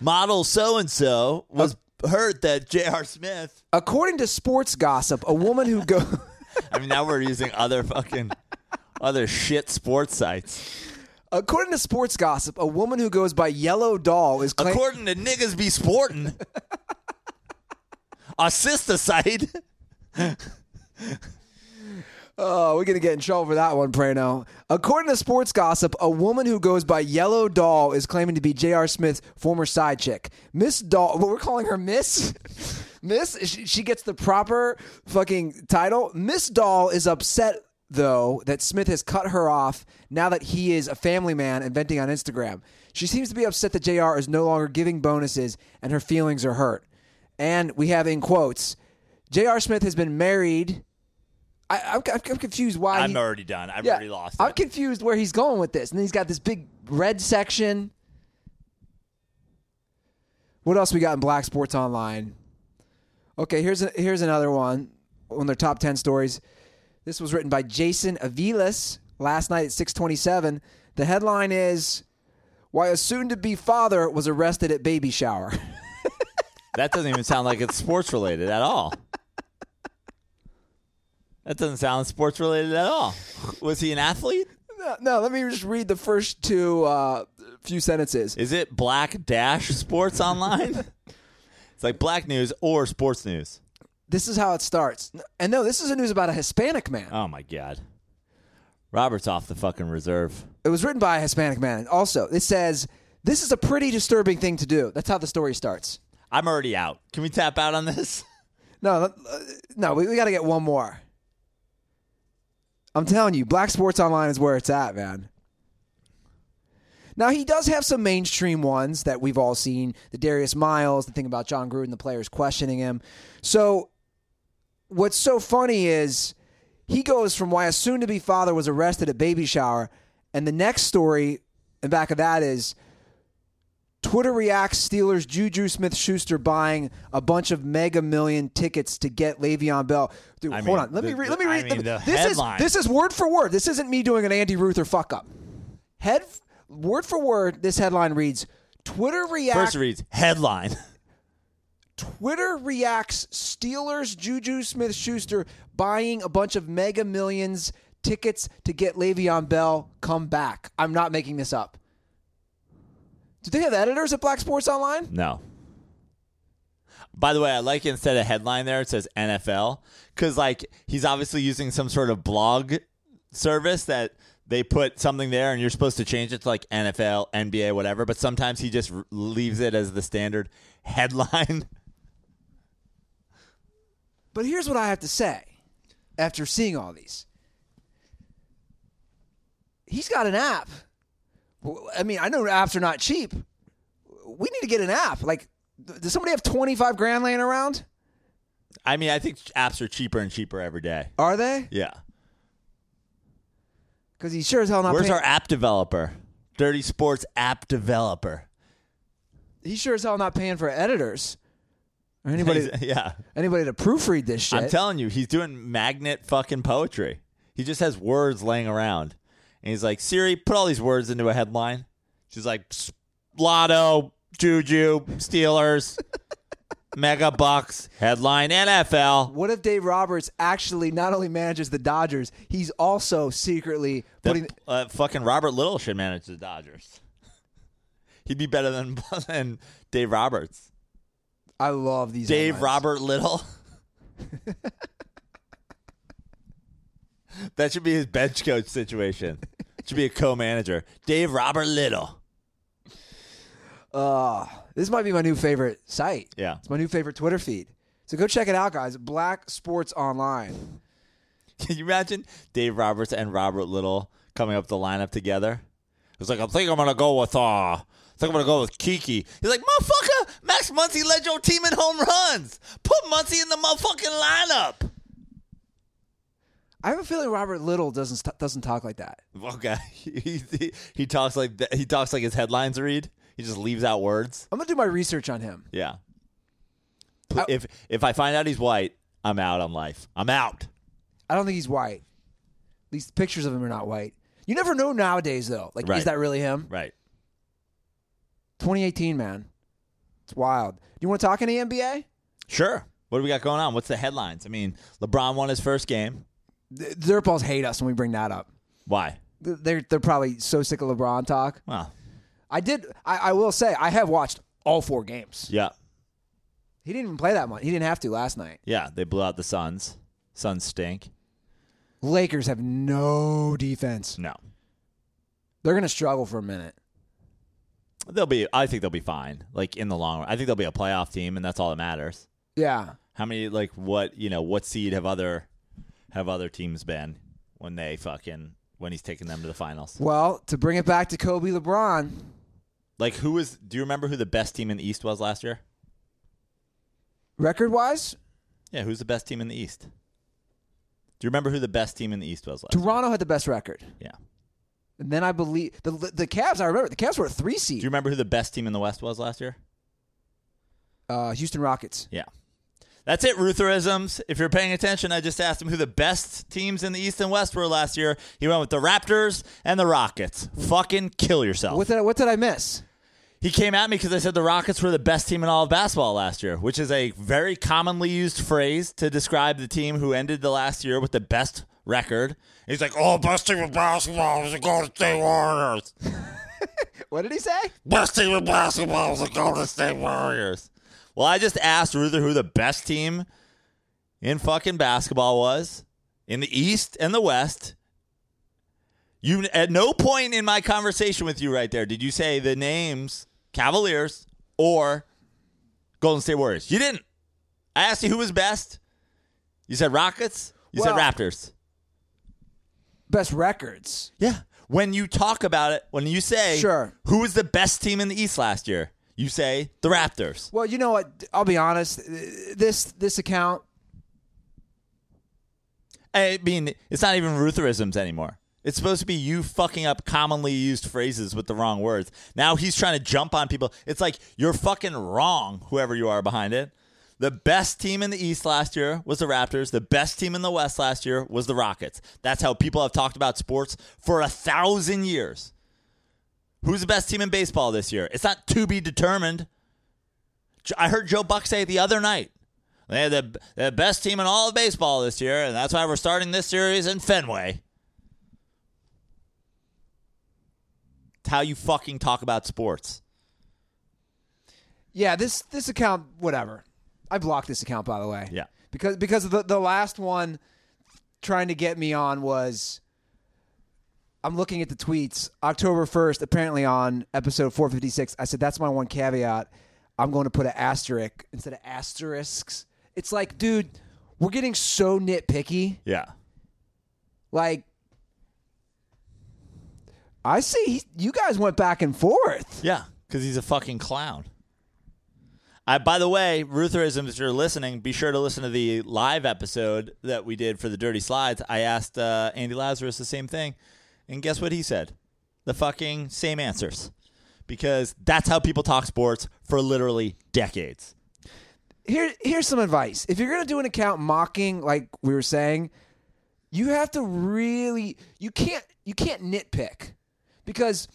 S3: model so and so was hurt that J.R. Smith
S2: According to sports gossip, a woman who go
S3: I mean, now we're using other fucking other shit sports sites.
S2: according to sports gossip, a woman who goes by Yellow Doll is claim-
S3: According to niggas be sporting, a sister site.
S2: Oh, we're gonna get in trouble for that one, Prano. According to sports gossip, a woman who goes by Yellow Doll is claiming to be J.R. Smith's former side chick. Miss Doll, but we're calling her Miss. Miss, she, she gets the proper fucking title. Miss Doll is upset though that Smith has cut her off now that he is a family man and venting on Instagram. She seems to be upset that JR is no longer giving bonuses and her feelings are hurt. And we have in quotes, J.R. Smith has been married. I, I'm, I'm confused why.
S3: I'm
S2: he-
S3: already done. I've
S2: yeah,
S3: already lost
S2: I'm confused where he's going with this. And then he's got this big red section. What else we got in Black Sports Online? Okay, here's a, here's another one. One of their top ten stories. This was written by Jason Aviles last night at 6:27. The headline is "Why a soon-to-be father was arrested at baby shower."
S3: That doesn't even sound like it's sports related at all. That doesn't sound sports related at all. Was he an athlete?
S2: no, no, let me just read the first two uh, few sentences.
S3: Is it Black Dash Sports Online? it's like Black News or Sports News.
S2: This is how it starts. And no, this is a news about a Hispanic man.
S3: Oh my god. Robert's off the fucking reserve.
S2: It was written by a Hispanic man. Also, it says this is a pretty disturbing thing to do. That's how the story starts.
S3: I'm already out. Can we tap out on this?
S2: No, uh, no, we, we got to get one more. I'm telling you, Black Sports Online is where it's at, man. Now he does have some mainstream ones that we've all seen. The Darius Miles, the thing about Jon Gruden, the players questioning him. So, what's so funny is he goes from why a soon-to-be father was arrested at baby shower, and the next story in back of that is Twitter reacts Steelers Juju Smith Schuster buying a bunch of mega million tickets to get Le'Veon Bell. Dude,
S3: I
S2: hold
S3: mean,
S2: on. Let me read. Let me
S3: I
S2: read.
S3: mean, the
S2: this
S3: headline.
S2: is this is word for word. This isn't me doing an Andy Ruther fuck up. Head word for word. This headline reads: Twitter reacts.
S3: First reads headline.
S2: Twitter reacts Steelers Juju Smith Schuster buying a bunch of mega millions tickets to get Le'Veon Bell come back. I'm not making this up. Do they have editors at Black Sports Online?
S3: No. By the way, I like instead of headline there, it says NFL because like he's obviously using some sort of blog service that they put something there, and you're supposed to change it to like NFL, NBA, whatever. But sometimes he just r- leaves it as the standard headline.
S2: But here's what I have to say after seeing all these. He's got an app. I mean, I know apps are not cheap. We need to get an app. Like, does somebody have 25 grand laying around?
S3: I mean, I think apps are cheaper and cheaper every day.
S2: Are they?
S3: Yeah.
S2: Because he sure as hell not
S3: Where's
S2: paying.
S3: our app developer? Dirty Sports app developer.
S2: He's sure as hell not paying for editors or anybody
S3: yeah.
S2: anybody to proofread this shit.
S3: I'm telling you, he's doing magnet fucking poetry. He just has words laying around. And he's like, Siri, put all these words into a headline. She's like, "S- Lotto, Juju, Steelers, Mega Bucks, headline NFL.
S2: what if Dave Roberts actually not only manages the Dodgers, he's also secretly putting.
S3: The, uh, fucking Robert Littal should manage the Dodgers. He'd be better than, than Dave Roberts.
S2: I love these.
S3: Dave
S2: headlines.
S3: Robert Littal. That should be his bench coach situation. Should be a co-manager. Dave Robert Littal.
S2: Uh, this might be my new favorite site.
S3: Yeah.
S2: It's my new favorite Twitter feed. So go check it out, guys. Black Sports Online.
S3: Can you imagine Dave Roberts and Robert Littal coming up the lineup together? It's like I think I'm gonna go with uh I think I'm gonna go with Kiki. He's like, motherfucker, Max Muncy led your team in home runs. Put Muncy in the motherfucking lineup.
S2: I have a feeling Robert Littal doesn't st- doesn't talk like that.
S3: Okay, he, he, he talks like that. He talks like his headlines read. He just leaves out words.
S2: I'm gonna do my research on him.
S3: Yeah.
S2: How-
S3: if if I find out he's white, I'm out on life. I'm out.
S2: I don't think he's white. At least pictures of him are not white. You never know nowadays, though. Like,
S3: Right.
S2: is that really him?
S3: Right.
S2: 2018, man. It's wild. Do you want to talk any NBA?
S3: Sure. What do we got going on? What's the headlines? I mean, LeBron won his first game.
S2: The Dirtballs hate us when we bring that up.
S3: Why?
S2: They're they're probably so sick of LeBron talk.
S3: Well,
S2: I did. I, I will say I have watched all four games.
S3: yeah.
S2: He didn't even play that much. He didn't have to last night.
S3: Yeah, they blew out the Suns. Suns stink.
S2: Lakers have no defense.
S3: No.
S2: They're gonna struggle for a minute.
S3: They'll be I think they'll be fine. Like in the long run. I think they'll be a playoff team and that's all that matters.
S2: Yeah.
S3: How many like what, you know, what seed have other have other teams been when they fucking when he's taking them to the finals?
S2: Well, to bring it back to Kobe LeBron,
S3: Like who was do you remember who the best team in the East was last year?
S2: record wise,
S3: Yeah, who's the best team in the East? Do you remember who the best team in the East was last year?
S2: Toronto had the best record.
S3: Yeah.
S2: And then I believe the the Cavs. I remember the Cavs were a three seed.
S3: Do you remember who the best team in the West was last year?
S2: Uh, Houston Rockets.
S3: Yeah. That's it, Rutherisms. If you're paying attention, I just asked him who the best teams in the East and West were last year. He went with the Raptors and the Rockets. Fucking kill yourself.
S2: What did I, what did I miss?
S3: He came at me because I said the Rockets were the best team in all of basketball last year, which is a very commonly used phrase to describe the team who ended the last year with the best record. He's like, "Oh, best team in basketball is the Golden State Warriors.
S2: What did he say?
S3: Best team in basketball is the Golden State Warriors." Well, I just asked Ruther who the best team in fucking basketball was in the East and the West. You at no point in my conversation with you right there did you say the names Cavaliers or Golden State Warriors. You didn't. I asked you who was best. You said Rockets. You
S2: Well-
S3: said Raptors.
S2: Best records.
S3: Yeah. When you talk about it, when you say
S2: Sure.
S3: who was the best team in the East last year, you say the Raptors.
S2: Well, you know what? I'll be honest. This this account,
S3: I mean, it's not even Rutherisms anymore. It's supposed to be you fucking up commonly used phrases with the wrong words. Now he's trying to jump on people. It's like you're fucking wrong, whoever you are behind it. The best team in the East last year was the Raptors. The best team in the West last year was the Rockets. That's how people have talked about sports for a thousand years. Who's the best team in baseball this year? It's not to be determined. I heard Joe Buck say the other night. They had the, the best team in all of baseball this year, and that's why we're starting this series in Fenway. It's how you fucking talk about sports.
S2: yeah. This this account, whatever. I blocked this account by the way.
S3: Yeah.
S2: Because because the the last one trying to get me on was. I'm looking at the tweets. October 1st, apparently on episode 456, I said that's my one caveat. I'm going to put an asterisk instead of asterisks. It's like, dude, we're getting so nitpicky.
S3: Yeah.
S2: Like, I see he- you guys went back and forth.
S3: Yeah, because he's a fucking clown. I, by the way, Rutherism, if you're listening, be sure to listen to the live episode that we did for the Dirty Slides. I asked uh, Andy Lazarus the same thing, and guess what he said? The fucking same answers. Because that's how people talk sports for literally decades.
S2: Here, here's some advice. If you're gonna do an account mocking, like we were saying, you have to really you can't you can't nitpick because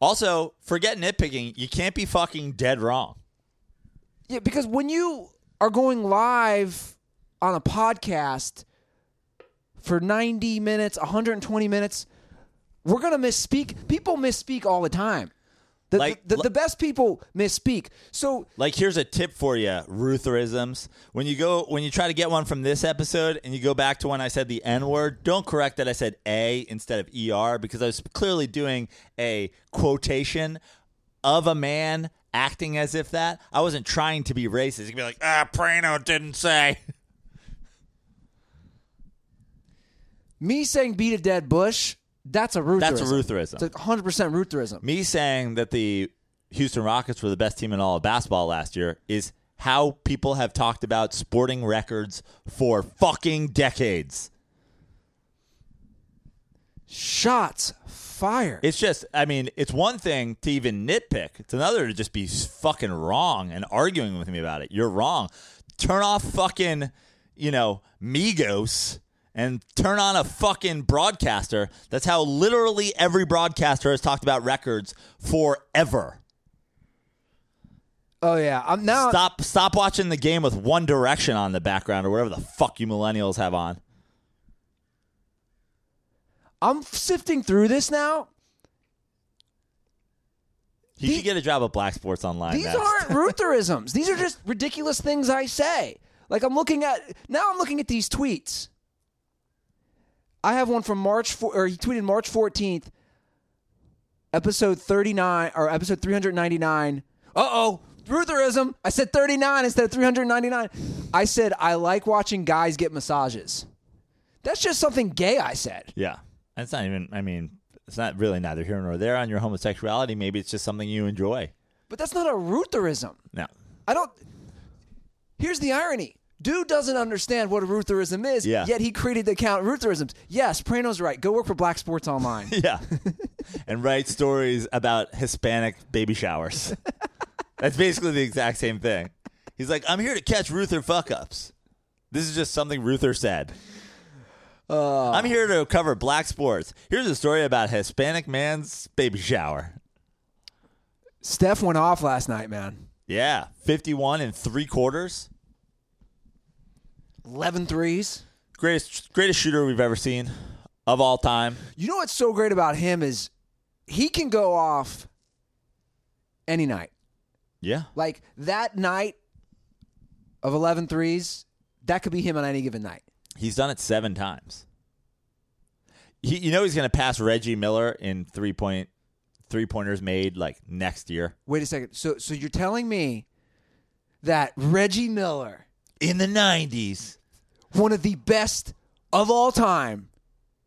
S3: Also, forget nitpicking. You can't be fucking dead wrong.
S2: yeah because when you are going live on a podcast for 90 minutes, 120 minutes, we're gonna misspeak. People misspeak all the time. The,
S3: Like-
S2: the, the, the best people misspeak. So
S3: Like here's a tip for you, Rutherisms. When you go when you try to get one from this episode and you go back to when I said the N word, don't correct that I said A instead of ER because I was clearly doing a quotation of a man acting as if that. I wasn't trying to be racist. You could be like, ah, Prano didn't say.
S2: me saying beat a dead bush, that's a Rutherism.
S3: That's a Rutherism.
S2: It's a 100% Rutherism.
S3: Me saying that the Houston Rockets were the best team in all of basketball last year is how people have talked about sporting records for fucking decades.
S2: Shots fired.
S3: It's just, I mean, it's one thing to even nitpick. It's another to just be fucking wrong and arguing with me about it. You're wrong. Turn off fucking, you know, Migos and turn on a fucking broadcaster. That's how literally every broadcaster has talked about records forever.
S2: oh yeah, I'm now.
S3: Stop stop watching the game with One Direction on the background or whatever the fuck you millennials have on.
S2: I'm sifting through this now.
S3: He should get a job at Black Sports Online.
S2: These
S3: next.
S2: aren't Rutherisms. These are just ridiculous things I say. Like I'm looking at now. I'm looking at these tweets. I have one from March, four, or he tweeted March 14th, episode 39 or episode 399. Uh oh, Rutherism. I said 39 instead of 399. I said I like watching guys get massages. That's just something gay. I said.
S3: Yeah. That's not even, I mean, it's not really neither here nor there on your homosexuality. Maybe it's just something you enjoy.
S2: But that's not a Rutherism.
S3: No.
S2: I don't. Here's the irony. Dude doesn't understand what a Rutherism is,
S3: Yeah.
S2: yet he created the account Rutherisms. Yes, Prano's right. Go work for Black Sports Online.
S3: Yeah. and write stories about Hispanic baby showers. That's basically the exact same thing. He's like, I'm here to catch Ruther fuck ups. This is just something Ruther said.
S2: Uh,
S3: I'm here to cover black sports. Here's a story about a Hispanic man's baby shower.
S2: Steph went off last night, man.
S3: Yeah, 51 and three quarters.
S2: 11 threes.
S3: Greatest greatest shooter we've ever seen of all time.
S2: You know what's so great about him is he can go off any night.
S3: Yeah.
S2: Like that night of 11 threes, that could be him on any given night.
S3: He's done it seven times. He, you know he's going to pass Reggie Miller in three point three pointers made like next year
S2: Wait a second. So so you're telling me that Reggie Miller,
S3: in the nineties.
S2: one of the best of all time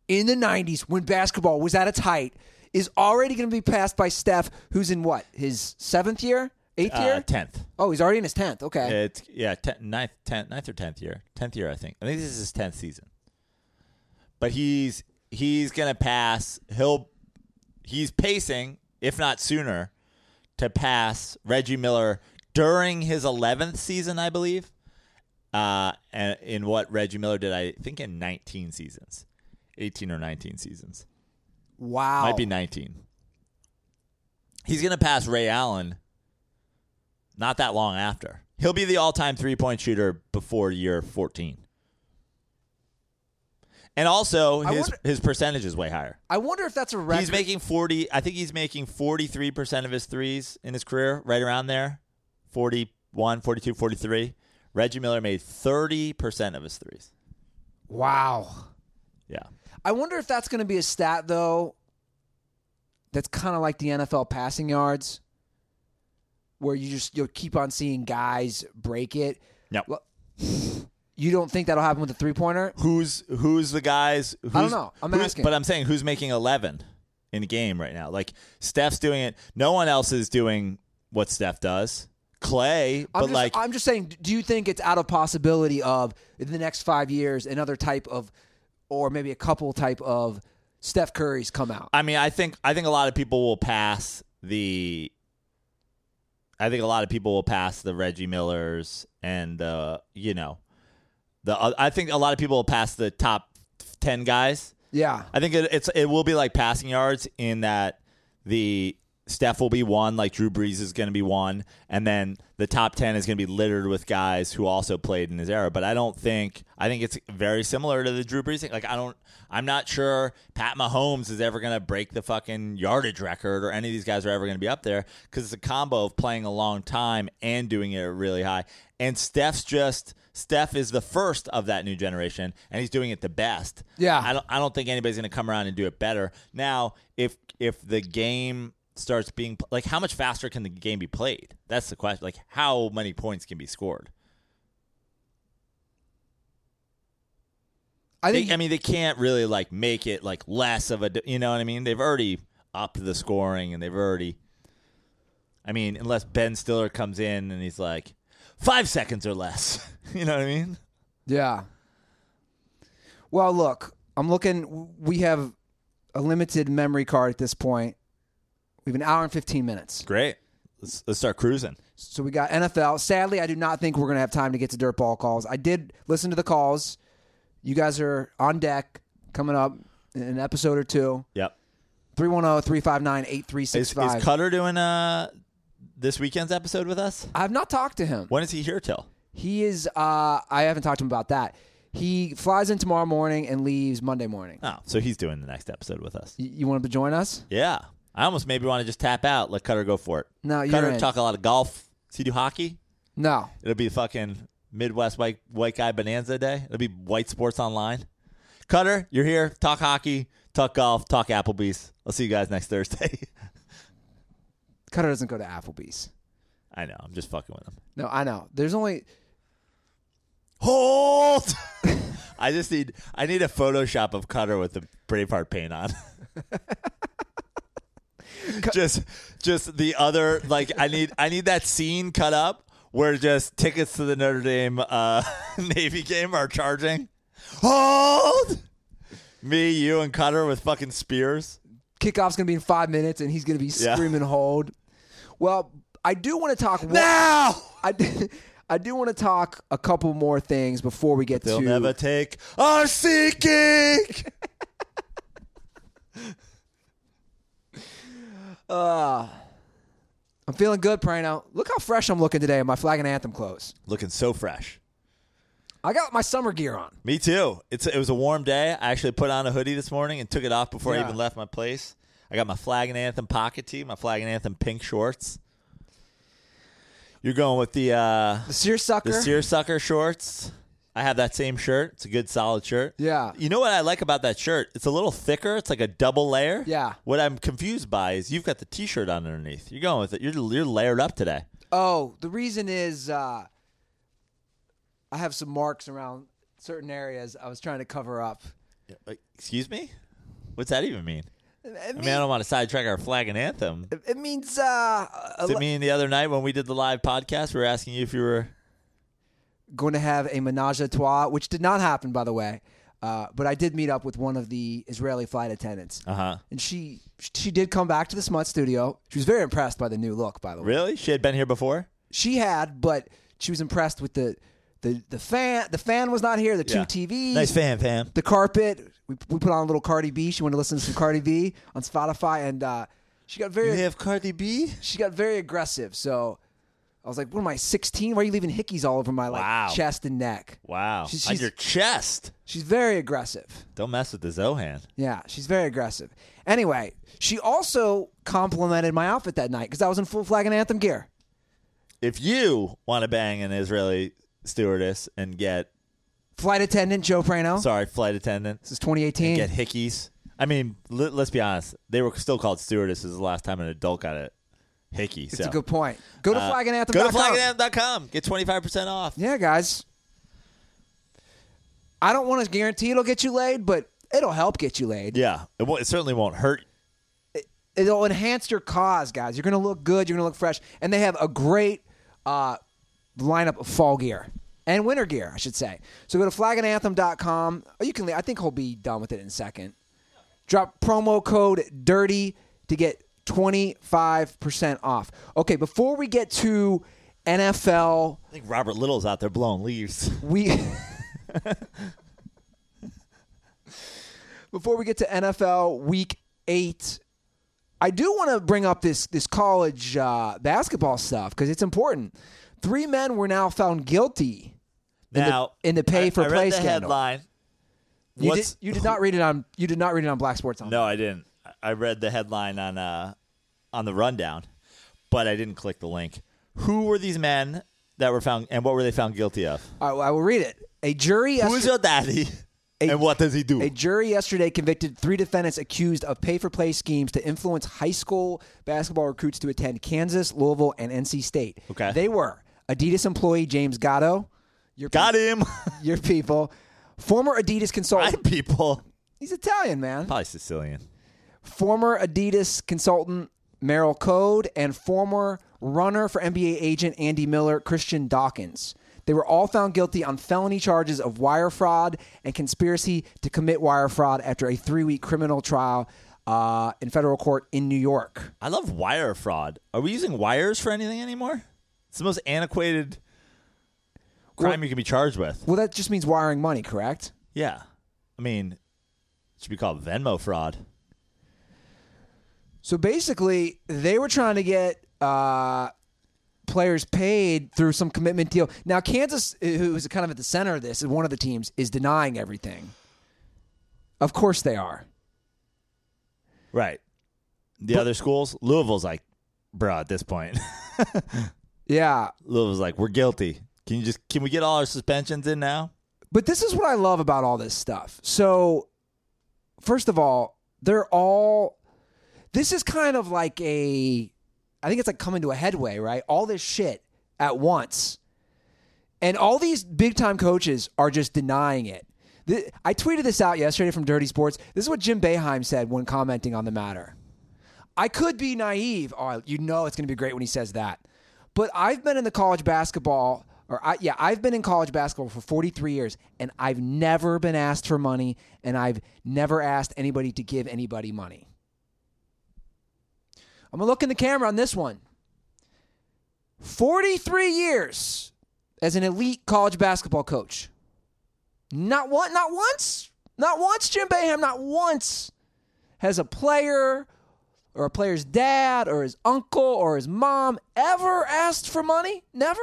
S2: in the 90s when basketball was at its height, is already going to be passed by Steph, who's in what? His seventh year? Eighth
S3: Uh,
S2: year?
S3: tenth.
S2: Oh, he's already in his 10th. Okay.
S3: It's yeah, ten, ninth, tenth, ninth or tenth year. Tenth year, I think. I think this is his tenth season. But he's he's gonna pass. He'll he's pacing, if not sooner, to pass Reggie Miller during his eleventh season, I believe. Uh, and in what Reggie Miller did, I think in nineteen seasons, eighteen or nineteen seasons.
S2: wow.
S3: Might be 19. He's going to pass Ray Allen not that long after. He'll be the all time three point shooter before year 14. And also, his,
S2: wonder-
S3: his percentage is way higher.
S2: I wonder if that's a record.
S3: He's making 40, I think he's making 43% of his threes in his career, right around there 41, 42, 43. Reggie Miller made 30% of his threes.
S2: wow.
S3: Yeah.
S2: I wonder if that's going to be a stat though. That's kind of like the NFL passing yards, where you just you'll keep on seeing guys break it.
S3: No.
S2: Well, You don't think that'll happen with a three pointer?
S3: who's who's the guys? Who's,
S2: don't know. I'm asking.
S3: but I'm saying who's making 11 in a game right now? Like Steph's doing it. No one else is doing what Steph does. Clay,
S2: I'm
S3: but
S2: just,
S3: like
S2: I'm just saying. Do you think it's out of possibility of in the next five years another type of, or maybe a couple type of Steph Curry's come out?
S3: I mean, I think I think a lot of people will pass the. I think a lot of people will pass the Reggie Millers and uh, you know, the. uh, I think a lot of people will pass the top ten guys.
S2: Yeah.
S3: I think it, it's it will be like passing yards in that the Steph will be one, like Drew Brees is going to be one, and then the top ten is going to be littered with guys who also played in his era. But I don't think I think it's very similar to the Drew Brees thing. Like I don't, I'm not sure Pat Mahomes is ever going to break the fucking yardage record, or any of these guys are ever going to be up there because it's a combo of playing a long time and doing it really high. And Steph's just Steph is the first of that new generation, and he's doing it the best.
S2: Yeah.
S3: I don't I don't think anybody's going to come around and do it better. Now, if if the game starts being like how much faster can the game be played? That's the question. Like how many points can be scored?
S2: I
S3: They,
S2: think.
S3: I mean, they can't really like make it like less of a, you know what I mean? They've already upped the scoring and they've already I mean, unless Ben Stiller comes in and he's like 5 seconds or less. you know what I mean?
S2: Yeah. Well, look, I'm looking. We have a limited memory card at this point. We have an hour and 15 minutes.
S3: Great. Let's let's start cruising.
S2: So we got NFL. Sadly, I do not think we're going to have time to get to dirt ball calls. I did listen to the calls. You guys are on deck coming up in an episode or two.
S3: Yep.
S2: 310 359
S3: Is,
S2: 8365.
S3: is Cutter doing uh this weekend's episode with us?
S2: I have not talked to him.
S3: When is he here till?
S2: He is, uh, I haven't talked to him about that. He flies in tomorrow morning and leaves Monday morning.
S3: Oh, so he's doing the next episode with us.
S2: Y- you want to join us?
S3: Yeah. I almost maybe want to just tap out, let Cutter go for it.
S2: No, you're
S3: Cutter
S2: in.
S3: talk a lot of golf. Does he do hockey?
S2: No.
S3: It'll be fucking Midwest white white guy bonanza day. It'll be white sports online. Cutter, you're here. Talk hockey, talk golf, talk Applebee's. I'll see you guys next Thursday.
S2: Cutter doesn't go to Applebee's.
S3: I know. I'm just fucking with him.
S2: No, I know. There's only
S3: Hold. I just need I need a Photoshop of Cutter with the Braveheart paint on. just just the other like I need I need that scene cut up where just tickets to the Notre Dame uh, Navy game are charging. Hold. Me, you, and Cutter with fucking spears.
S2: kickoff's going to be in five minutes, and he's going to be
S3: Yeah.
S2: screaming "hold." Well, I do want to talk.
S3: Now.
S2: I, I do want to talk a couple more things before we get to.
S3: They'll
S2: to
S3: never take our seeking.
S2: I'm feeling good, Prano. Look how fresh I'm looking today in my flag and anthem clothes.
S3: Looking so fresh.
S2: I got my summer gear on.
S3: Me too. It's it was a warm day. I actually put on a hoodie this morning and took it off before I
S2: Yeah.
S3: even left my place. I got my flag and anthem pocket tee, my flag and anthem pink shorts. You're going with the uh,
S2: The seersucker.
S3: the seersucker shorts. I have that same shirt. It's a good solid shirt.
S2: Yeah.
S3: You know what I like about that shirt? It's a little thicker. It's like a double layer.
S2: Yeah.
S3: What I'm confused by is you've got the t-shirt on underneath. You're going with it. You're you're layered up today.
S2: Oh, the reason is uh, I have some marks around certain areas I was trying to cover up.
S3: Uh, Excuse me? What's that even mean?
S2: It,
S3: I mean, I don't want to sidetrack our flag and anthem.
S2: it, means uh,
S3: Does it mean the other night when we did the live podcast, we were asking you if you were
S2: going to have a menage a trois, which did not happen, by the way. Uh, but I did meet up with one of the Israeli flight attendants,
S3: uh huh.
S2: and she she did come back to the Smut studio. She was very impressed by the new look, by the way.
S3: Really? She had been here before.
S2: She had, but she was impressed with the the the fan. The fan was not here. The
S3: Yeah.
S2: two TVs,
S3: Nice fan, fam.
S2: the carpet. We, we put on a little Cardi B. She wanted to listen to some Cardi B on Spotify, and uh, she got
S3: You
S2: very
S3: have Cardi B.
S2: she got very aggressive. So I was like, "What am I, 16? Why are you leaving hickeys all over my like
S3: Wow.
S2: chest and neck?"
S3: Wow.
S2: She's-
S3: On
S2: she's-
S3: your chest.
S2: She's very aggressive.
S3: Don't mess with the Zohan.
S2: Yeah, she's very aggressive. Anyway, she also complimented my outfit that night because I was in full flag and anthem gear.
S3: If you want to bang an Israeli stewardess and get
S2: Flight attendant Joe Prano.
S3: sorry flight attendant
S2: This is 2018.
S3: get hickeys. I mean, let, let's be honest. They were still called stewardesses the last time an adult got a hickey.
S2: It's
S3: so.
S2: a good point. Go to
S3: Uh,
S2: flagandanthem.com.
S3: Go to flagandanthem.com. Get 25% off.
S2: Yeah, guys. I don't want to guarantee it'll get you laid, but it'll help get you laid.
S3: Yeah. It, won't, it certainly won't hurt.
S2: It'll enhance your cause, guys. You're going to look good. You're going to look fresh. And they have a great uh, lineup of fall gear and winter gear, I should say. So go to flagandanthem.com. Or you can, I think he'll be done with it in a second. Drop promo code DIRTY to get 25% off. Okay, before we get to NFL
S3: I think Robert Littal's out there blowing leaves.
S2: we before we get to NFL Week Eight, I do want to bring up this this college uh, basketball stuff because it's important. Three men were now found guilty in
S3: Now,
S2: the, in the pay for
S3: I, I
S2: play
S3: read the
S2: scandal.
S3: headline.
S2: You did, you did not read it on you did not read it on Black Sports. Online.
S3: No, I didn't. I read the headline on uh, on the rundown, but I didn't click the link. Who were these men that were found, and what were they found guilty of?
S2: All right, well, I will read it. A jury
S3: Who is
S2: yesterday,
S3: your daddy,
S2: A-
S3: and what does he do?
S2: A jury yesterday convicted three defendants accused of pay for play schemes to influence high school basketball recruits to attend Kansas, Louisville, and NC State.
S3: Okay.
S2: They were Adidas employee James Gatto, your,
S3: Got him.
S2: your people, former Adidas consultant.
S3: people.
S2: He's Italian, man.
S3: Probably Sicilian.
S2: Former Adidas consultant Merrill Code and former runner for NBA agent Andy Miller, Christian Dawkins. They were all found guilty on felony charges of wire fraud and conspiracy to commit wire fraud after a three week criminal trial uh, in federal court in New York.
S3: I love wire fraud. Are we using wires for anything anymore? It's the most antiquated crime
S2: Well-
S3: you can be charged with.
S2: Well, that just means wiring money, correct?
S3: Yeah. I mean, it should be called Venmo fraud.
S2: So basically, they were trying to get uh, players paid through some commitment deal. Now, Kansas, who is kind of at the center of this, is one of the teams, is denying everything. Of course, they are.
S3: Right. The other schools, Louisville's like, bro, at this point.
S2: Yeah,
S3: Louisville's like, we're guilty. Can you just can we get all our suspensions in now?
S2: but this is what I love about all this stuff. So, first of all, they're all. This is kind of like a. I think it's like coming to a headway, right? All this shit at once. And all these big time coaches are just denying it. I tweeted this out yesterday from Dirty Sports. This is what Jim Boeheim said when commenting on the matter. I could be naive. Oh, you know it's going to be great when he says that. But I've been in the college basketball, or I, yeah, I've been in college basketball for 43 years, and I've never been asked for money, and I've never asked anybody to give anybody money. I'm going to look in the camera on this one. 43 years as an elite college basketball coach. Not one, not once, not once, Jim Boeheim, not once has a player or a player's dad or his uncle or his mom ever asked for money? Never?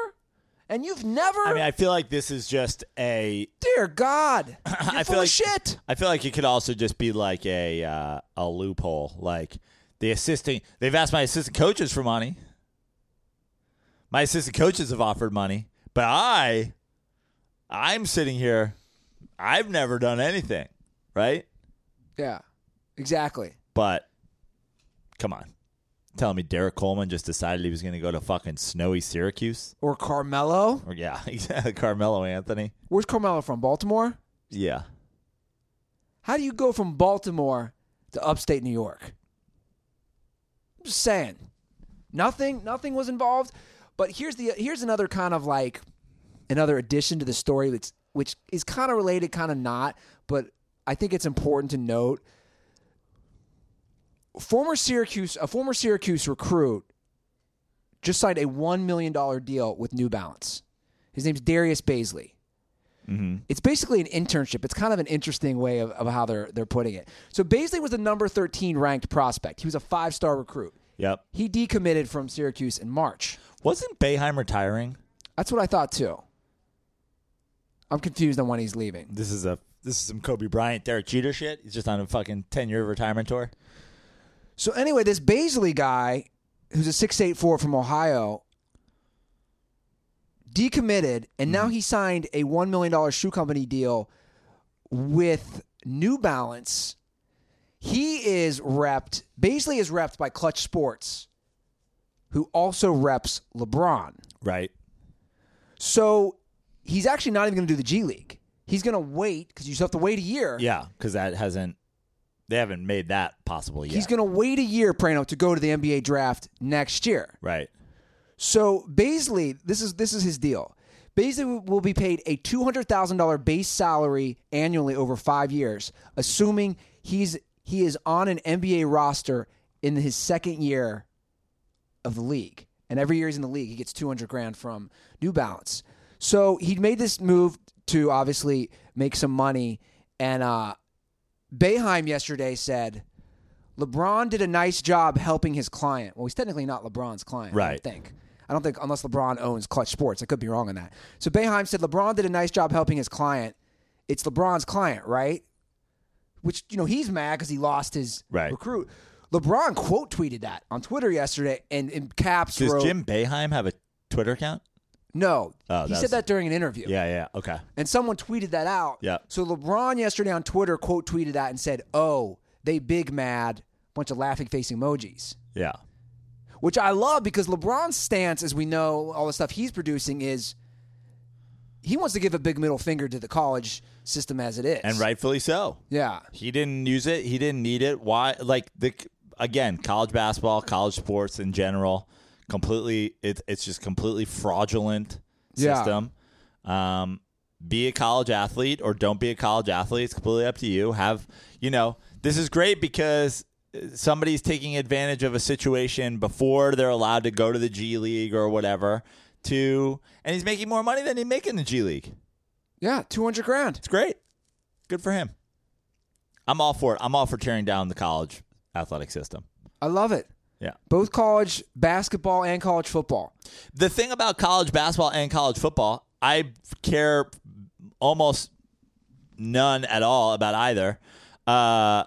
S2: And you've never
S3: I mean, I feel like this is just a.
S2: Dear God. You're
S3: I
S2: full
S3: feel
S2: of
S3: like
S2: shit.
S3: I feel like it could also just be like a uh, a loophole. Like the assistant, they've asked my assistant coaches for money. My assistant coaches have offered money, but I, I'm sitting here. I've never done anything, right?
S2: Yeah. Exactly.
S3: But come on, telling me Derrick Coleman just decided he was going to go to fucking snowy Syracuse,
S2: Or Carmelo.
S3: or yeah, Carmelo Anthony.
S2: Where's Carmelo from? Baltimore?
S3: Yeah,
S2: How do you go from Baltimore to upstate New York? Just saying. Nothing nothing was involved. But here's the here's another kind of like another addition to the story that's which is kind of related, kind of not, but I think it's important to note. Former Syracuse a former Syracuse recruit just signed a one million dollar deal with New Balance. His name's Darius Bazley. Mm-hmm. It's basically an internship. It's kind of an interesting way of, of how they're they're putting it. So Bazley was the number 13 ranked prospect. He was a five star recruit.
S3: yep.
S2: He decommitted from Syracuse in March.
S3: Wasn't Boeheim retiring?
S2: That's what I thought too. I'm confused on when he's leaving.
S3: This is a this is some Kobe Bryant, Derek Jeter shit. He's just on a fucking ten year retirement tour.
S2: So anyway, this Bazley guy, who's a six eight four from Ohio, decommitted, and now mm-hmm. he signed a one million dollar shoe company deal with New Balance. He is repped. Bazley is repped by Klutch Sports, who also reps LeBron.
S3: Right.
S2: So he's actually not even going to do the G League. He's going to wait because you still have to wait a year.
S3: Yeah, because that hasn't they haven't made that possible yet.
S2: He's going to wait a year, Prano, to go to the NBA draft next year.
S3: right.
S2: So Bazley, this is this is his deal. Bazley will be paid a two hundred thousand dollar base salary annually over five years, assuming he's he is on an NBA roster in his second year of the league. And every year he's in the league, he gets two hundred grand from New Balance. So he made this move to obviously make some money. And uh, Boeheim yesterday said LeBron did a nice job helping his client. Well, he's technically not LeBron's client, I
S3: Right.
S2: don't think. I don't think unless LeBron owns Klutch Sports. I could be wrong on that. So Boeheim said LeBron did a nice job helping his client. It's LeBron's client, right? Which you know he's mad because he lost his
S3: Right.
S2: recruit. LeBron quote tweeted that on Twitter yesterday, and in caps
S3: Does
S2: wrote,
S3: Jim Boeheim have a Twitter account?
S2: "No."
S3: Oh,
S2: he said that during an interview.
S3: Yeah, yeah. Okay.
S2: And someone tweeted that out.
S3: Yeah.
S2: So LeBron yesterday on Twitter quote tweeted that and said, "Oh, they big mad." Bunch of laughing face emojis.
S3: Yeah.
S2: Which I love because LeBron's stance, as we know, all the stuff he's producing is he wants to give a big middle finger to the college system as it is,
S3: And rightfully so.
S2: Yeah,
S3: He didn't use it. He didn't need it. Why? Like the again, college basketball, college sports in general, completely. It, it's just completely fraudulent
S2: Yeah.
S3: system. Um, be a college athlete or don't be a college athlete. It's completely up to you. Have you know? This is great because somebody's taking advantage of a situation before they're allowed to go to the G League or whatever. To and he's making more money than he make in the G League.
S2: yeah, two hundred grand.
S3: It's great. Good for him. I'm all for it. I'm all for tearing down the college athletic system.
S2: I love it.
S3: Yeah.
S2: Both college basketball and college football.
S3: The thing about college basketball and college football, I care almost none at all about either, uh,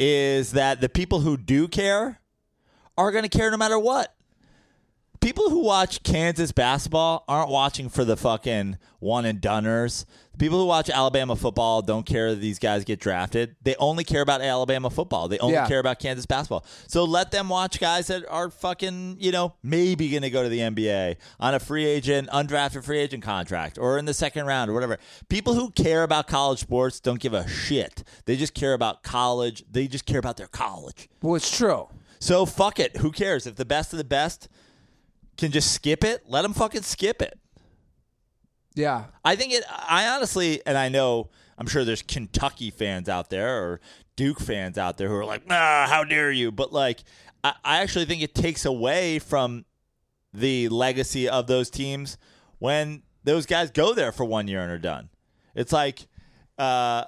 S3: is that the people who do care are going to care no matter what. People who watch Kansas basketball aren't watching for the fucking one and doneers. People who watch Alabama football don't care that these guys get drafted. They only care about Alabama football. They only
S2: Yeah.
S3: care about Kansas basketball. So let them watch guys that are fucking, you know, maybe going to go to the NBA on a free agent, undrafted free agent contract or in the second round or whatever. People who care about college sports don't give a shit. They just care about college. They just care about their college.
S2: Well, it's true.
S3: So fuck it. Who cares? If the best of the best can just skip it, let them fucking skip it.
S2: Yeah,
S3: I think it. I honestly, and I know, I'm sure there's Kentucky fans out there or Duke fans out there who are like, "Ah, how dare you?" But like, I, I actually think it takes away from the legacy of those teams when those guys go there for one year and are done. It's like uh,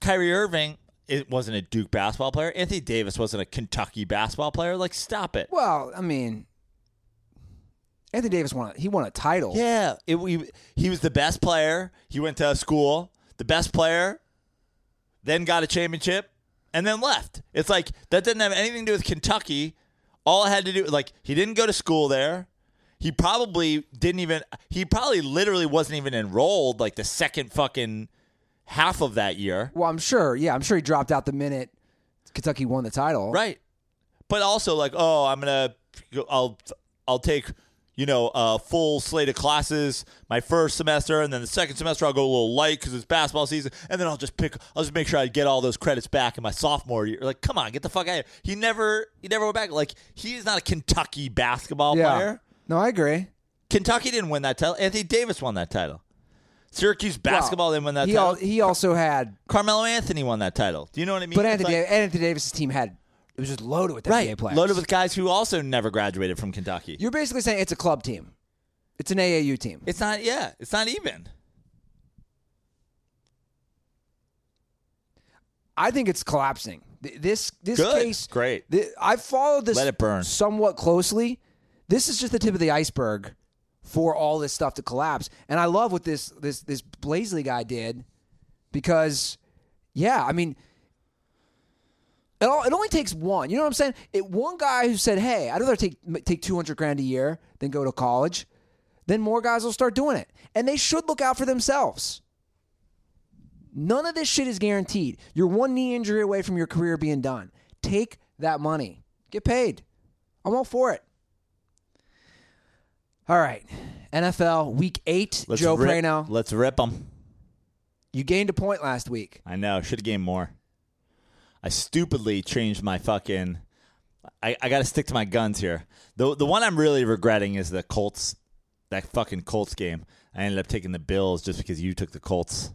S3: Kyrie Irving. It wasn't a Duke basketball player. Anthony Davis wasn't a Kentucky basketball player. Like, stop it.
S2: Well, I mean, Anthony Davis won. A, he won a title.
S3: Yeah, it, he, he was the best player. He went to school, the best player, then got a championship, and then left. It's like that didn't have anything to do with Kentucky. All it had to do, like, he didn't go to school there. He probably didn't even. He probably literally wasn't even enrolled like the second fucking half of that year.
S2: Well, I'm sure. Yeah, I'm sure he dropped out the minute Kentucky won the title.
S3: Right. But also like, oh, I'm gonna, I'll, I'll take, you know, a full slate of classes my first semester, and then the second semester I'll go a little light because it's basketball season, and then I'll just pick, I'll just make sure I get all those credits back in my sophomore year. Like, come on, get the fuck out of here. He never, he never went back. Like, he's not a Kentucky basketball
S2: Yeah.
S3: player.
S2: No, I agree.
S3: Kentucky didn't win that title. Anthony Davis won that title. Syracuse basketball
S2: Well,
S3: didn't win that
S2: he
S3: title.
S2: al- he also had,
S3: Carmelo Anthony won that title. Do you know what I mean?
S2: but Anthony
S3: like-
S2: Anthony Davis's team had it was just loaded with
S3: right,
S2: NBA players.
S3: loaded with guys who also never graduated from Kentucky.
S2: You're basically saying it's a club team. It's an AAU team.
S3: It's not. Yeah, it's not even.
S2: I think it's collapsing. This this
S3: Good.
S2: case,
S3: Great.
S2: th- I've followed this
S3: Let it burn.
S2: somewhat closely. This is just the tip of the iceberg for all this stuff to collapse. And I love what this this this Bazley guy did because, yeah, I mean, it, all, it only takes one. You know what I'm saying? It one guy who said, "Hey, I'd rather take take 200 grand a year than go to college." Then more guys will start doing it, and they should look out for themselves. None of this shit is guaranteed. You're one knee injury away from your career being done. Take that money. Get paid. I'm all for it. All right. NFL week eight.
S3: Let's
S2: Joe
S3: rip,
S2: Prano.
S3: Let's rip them.
S2: You gained a point last week.
S3: I know. Should have gained more. I stupidly changed my fucking. I, I got to stick to my guns here. The the one I'm really regretting is the Colts. That fucking Colts game. I ended up taking the Bills just because you took the Colts.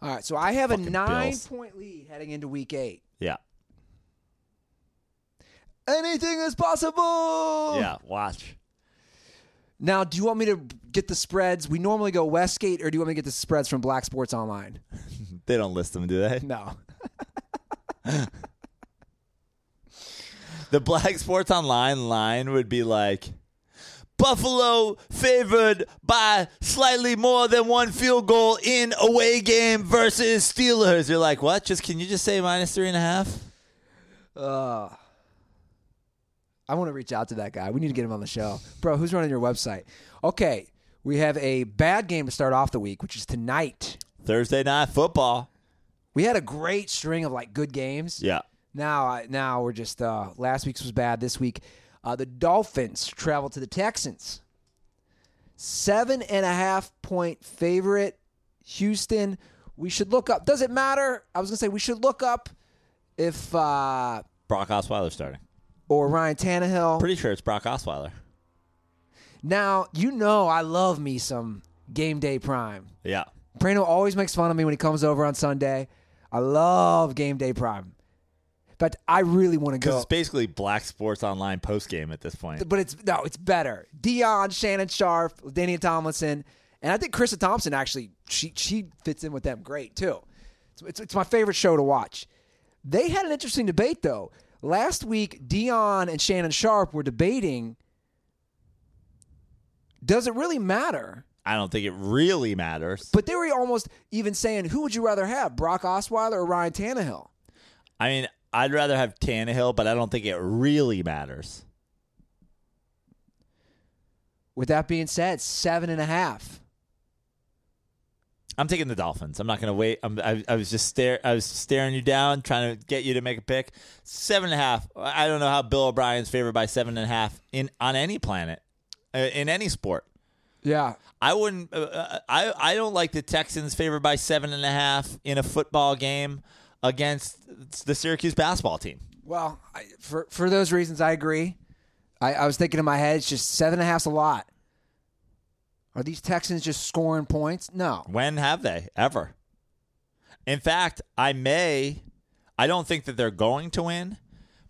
S2: All right. So I have a nine
S3: Bills.
S2: point lead heading into week eight.
S3: Yeah.
S2: Anything is possible.
S3: Yeah. Watch.
S2: Now, do you want me to get the spreads? We normally go Westgate, or do you want me to get the spreads from Black Sports Online?
S3: They don't list them, do they?
S2: No.
S3: The Black Sports Online line would be like Buffalo favored by slightly more than one field goal in away game versus Steelers. You're like, what? Just can you just say minus three and a half?
S2: Uh, I want to reach out to that guy. We need to get him on the show. Bro, who's running your website? Okay, we have a bad game to start off the week, which is tonight.
S3: Thursday night football.
S2: We had a great string of like good games.
S3: Yeah.
S2: Now, I- now we're just uh, last week's was bad. This week, uh, the Dolphins travel to the Texans. Seven and a half point favorite. Houston. We should look up. Does it matter? I was gonna say we should look up if uh,
S3: Brock Osweiler starting.
S2: or Ryan Tannehill.
S3: Pretty sure it's Brock Osweiler.
S2: Now you know I love me some game day prime.
S3: Yeah.
S2: Prano always makes fun of me when he comes over on Sunday. I love game day prime, but I really want to
S3: Because
S2: go.
S3: it's basically Black Sports Online post game at this point.
S2: but it's no, it's better. Deion, Shannon Sharpe, Danny Tomlinson, and I think Charissa Thompson actually she she fits in with them great too. It's, it's, it's my favorite show to watch. They had an interesting debate though. Last week, Deion and Shannon Sharpe were debating. Does it really matter?
S3: I don't think it really matters.
S2: But they were almost even saying, who would you rather have, Brock Osweiler or Ryan Tannehill?
S3: I mean, I'd rather have Tannehill, but I don't think it really matters.
S2: With that being said, seven and a half.
S3: I'm taking the Dolphins. I'm not going to wait. I'm, I, I was just stare. I was staring you down, trying to get you to make a pick. Seven and a half. I don't know how Bill O'Brien's favored by seven and a half in on any planet, uh, in any sport.
S2: Yeah.
S3: I wouldn't. Uh, uh, I I don't like the Texans favored by seven and a half in a football game against the Syracuse basketball team.
S2: Well, I, for for those reasons, I agree. I, I was thinking in my head, it's just seven and a half's a lot. Are these Texans just scoring points? No.
S3: When have they ever? In fact, I may. I don't think that they're going to win,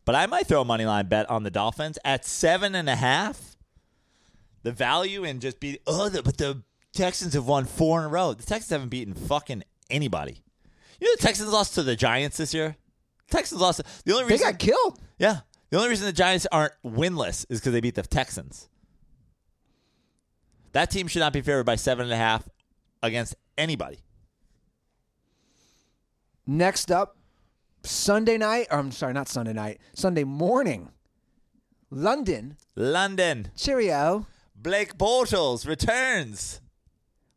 S3: but I might throw a money line bet on the Dolphins at seven and a half. The value and just be Oh, the, but the Texans have won four in a row. The Texans haven't beaten fucking anybody. You know the Texans lost to the Giants this year. The Texans lost. The only reason They
S2: got killed.
S3: yeah, the only reason the Giants aren't winless is because they beat the Texans. That team should not be favored by seven and a half against anybody.
S2: Next up, Sunday night. Or I'm sorry, not Sunday night. Sunday morning. London.
S3: London.
S2: Cheerio.
S3: Blake Bortles returns.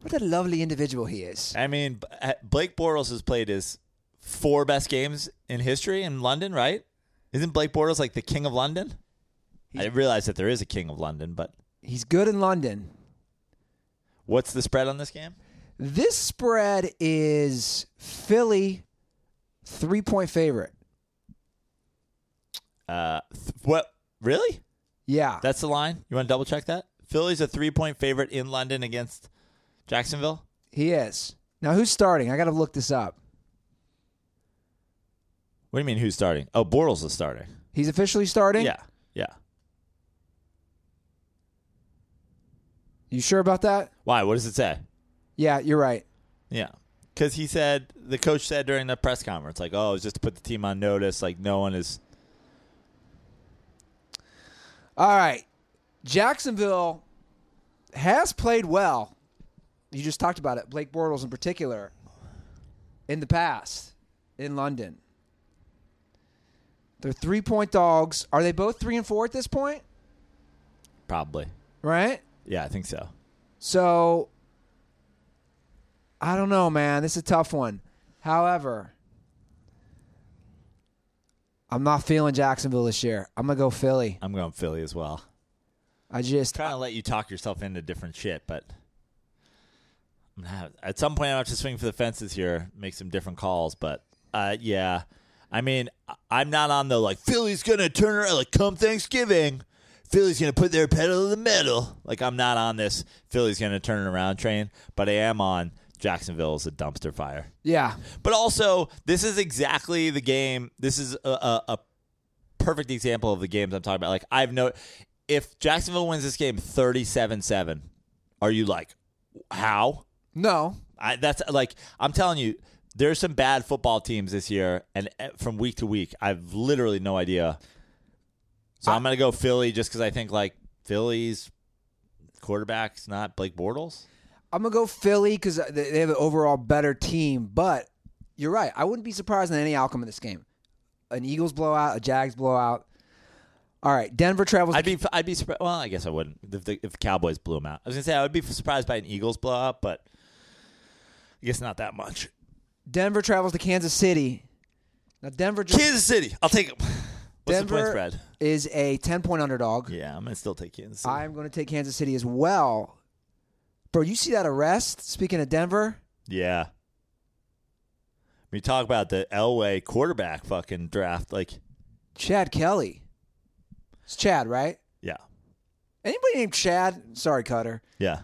S2: What a lovely individual he is.
S3: I mean, uh, Blake Bortles has played his four best games in history in London, right? Isn't Blake Bortles like the king of London? I didn't realize that there is a king of London, but
S2: He's good in London.
S3: what's the spread on this game?
S2: This spread is Philly three point favorite.
S3: Uh, th- what? Really?
S2: Yeah.
S3: That's the line. You want to double check that? Philly's a three point favorite in London against Jacksonville.
S2: he is. Now who's starting? I gotta look this up.
S3: What do you mean? Who's starting? Oh, Bortles is starting.
S2: He's officially starting?
S3: Yeah, yeah.
S2: You sure about that?
S3: Why? What does it say?
S2: Yeah, you're right.
S3: Yeah. Because he said, the coach said during the press conference, like, oh, it's just to put the team on notice. Like, no one is.
S2: All right. Jacksonville has played well. You just talked about it. Blake Bortles in particular in the past in London. They're three point dogs. Are they both three and four at this point?
S3: Probably.
S2: Right?
S3: Yeah, I think so.
S2: So I don't know, man. This is a tough one. However, I'm not feeling Jacksonville this year. I'm gonna go Philly.
S3: I'm going Philly as well.
S2: I just
S3: trying to let you talk yourself into different shit, but I'm gonna have- at some point I have to swing for the fences here, make some different calls. But uh, yeah, I mean, I'm not on the like Philly's gonna turn around like come Thanksgiving. Philly's gonna put their pedal to the metal. Like I'm not on this Philly's gonna turn it around train, but I am on Jacksonville is a dumpster fire.
S2: yeah.
S3: But also, this is exactly the game. This is a, a, a perfect example of the games I'm talking about. Like I've no, if Jacksonville wins this game 37-7, are you like, how?
S2: No.
S3: I, that's like I'm telling you, there's some bad football teams this year, and uh, from week to week, I've literally no idea. So I, am gonna go Philly just because I think like Philly's quarterback's not Blake Bortles.
S2: I'm gonna go Philly because they they have an overall better team. But you're right. I wouldn't be surprised in any outcome of this game. An Eagles blowout, a Jags blowout. All right, Denver travels.
S3: I'd be I'd be surprised. Well, I guess I wouldn't if the, if the Cowboys blew them out. I was gonna say I would be surprised by an Eagles blowout, but I guess not that much.
S2: Denver travels to Kansas City. Now Denver just,
S3: Kansas City, I'll take them. What's
S2: Denver
S3: the point spread?
S2: is a 10 point underdog.
S3: Yeah, I'm gonna still take Kansas City.
S2: I'm going to take Kansas City as well. Bro, you see that arrest? Speaking of Denver,
S3: yeah. We talk about the Elway quarterback fucking draft. Like,
S2: Chad Kelly. It's Chad, right?
S3: yeah,
S2: Anybody named Chad? Sorry, Cutter.
S3: yeah,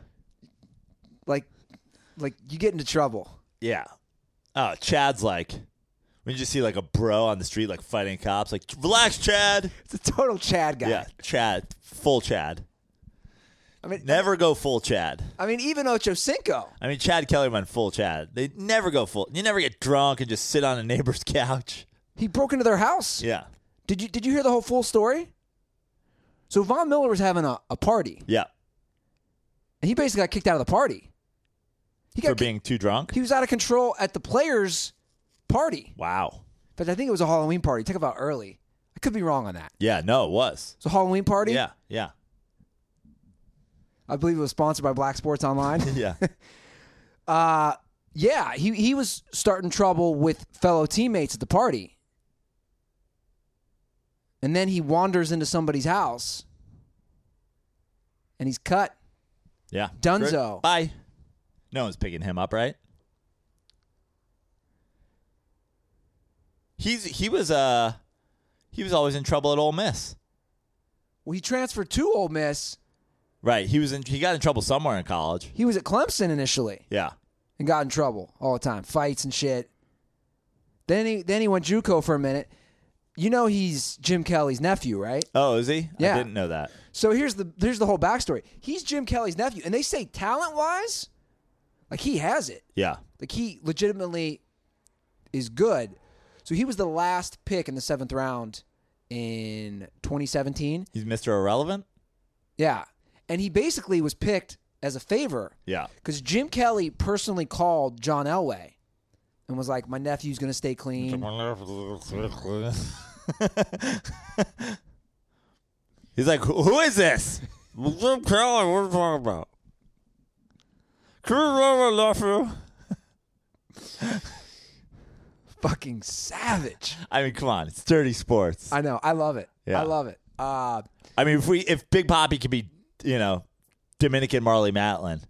S2: Like, like you get into trouble.
S3: yeah. Oh, Chad's like when you just see like a bro on the street like fighting cops. Like, relax, Chad.
S2: It's a total Chad guy.
S3: Yeah, Chad, full Chad.
S2: I mean,
S3: Never go full Chad.
S2: I mean, even Ocho Cinco.
S3: I mean, Chad Kelly went full Chad. They never go full. You never get drunk and just sit on a neighbor's couch.
S2: He broke into their house.
S3: Yeah,
S2: Did you Did you hear the whole full story? So Von Miller was having a, a party,
S3: yeah.
S2: and he basically got kicked out of the party. He got
S3: For being too drunk.
S2: he was out of control at the players' party.
S3: Wow.
S2: But I think it was a Halloween party. Talk about early. I could be wrong on that.
S3: Yeah. No, it was.
S2: It's a Halloween party.
S3: Yeah. Yeah.
S2: I believe it was sponsored by Black Sports Online.
S3: Yeah.
S2: uh, yeah, he he was starting trouble with fellow teammates at the party. And then he wanders into somebody's house and he's cut.
S3: Yeah.
S2: Dunzo.
S3: Bye. No one's picking him up, right? He's he was uh he was always in trouble at Ole Miss.
S2: Well, he transferred to Ole Miss.
S3: Right. He was in he got in trouble somewhere in college.
S2: He was at Clemson initially
S3: Yeah.
S2: and got in trouble all the time, fights and shit. Then he then he went JUCO for a minute. You know he's Jim Kelly's nephew, right?
S3: Oh, is he?
S2: Yeah.
S3: I didn't know that.
S2: So here's the here's the whole backstory. He's Jim Kelly's nephew, and they say talent wise, like he has it.
S3: Yeah.
S2: Like he legitimately is good. So he was the last pick in the seventh round in 2017.
S3: He's Mr. Irrelevant?
S2: Yeah, and he basically was picked as a favor
S3: Yeah.
S2: because Jim Kelly personally called John Elway and was like, "My nephew's going to stay clean."
S3: He's like, "Who is this? Jim Kelly, what are you talking about? Can you nephew?
S2: Fucking savage.
S3: I mean, come on, it's dirty sports. I,
S2: know. I love it.
S3: Yeah.
S2: I love it. Uh, I
S3: mean, if we if Big Poppy could be, you know, Dominican Marlee Matlin,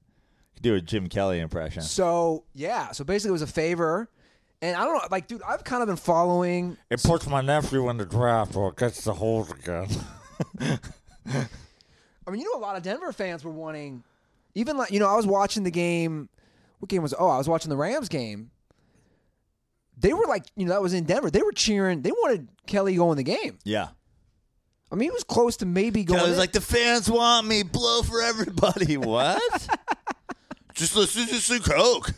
S3: could do a Jim Kelly impression.
S2: so yeah. So basically, it was a favor. And I don't know, like, dude, I've kind of been following.
S3: It puts my nephew in the draft or it gets the hold again.
S2: I mean, you know, a lot of Denver fans were wanting, even like, you know, I was watching the game. What game was? it? Oh, I was watching the Rams game. They were like, you know, that was in Denver. They were cheering. They wanted Kelly to go in the game.
S3: Yeah.
S2: I mean, he was close to maybe going.
S3: Kelly's
S2: in.
S3: like, the fans want me, blow for everybody. What? Just listen to some Coke.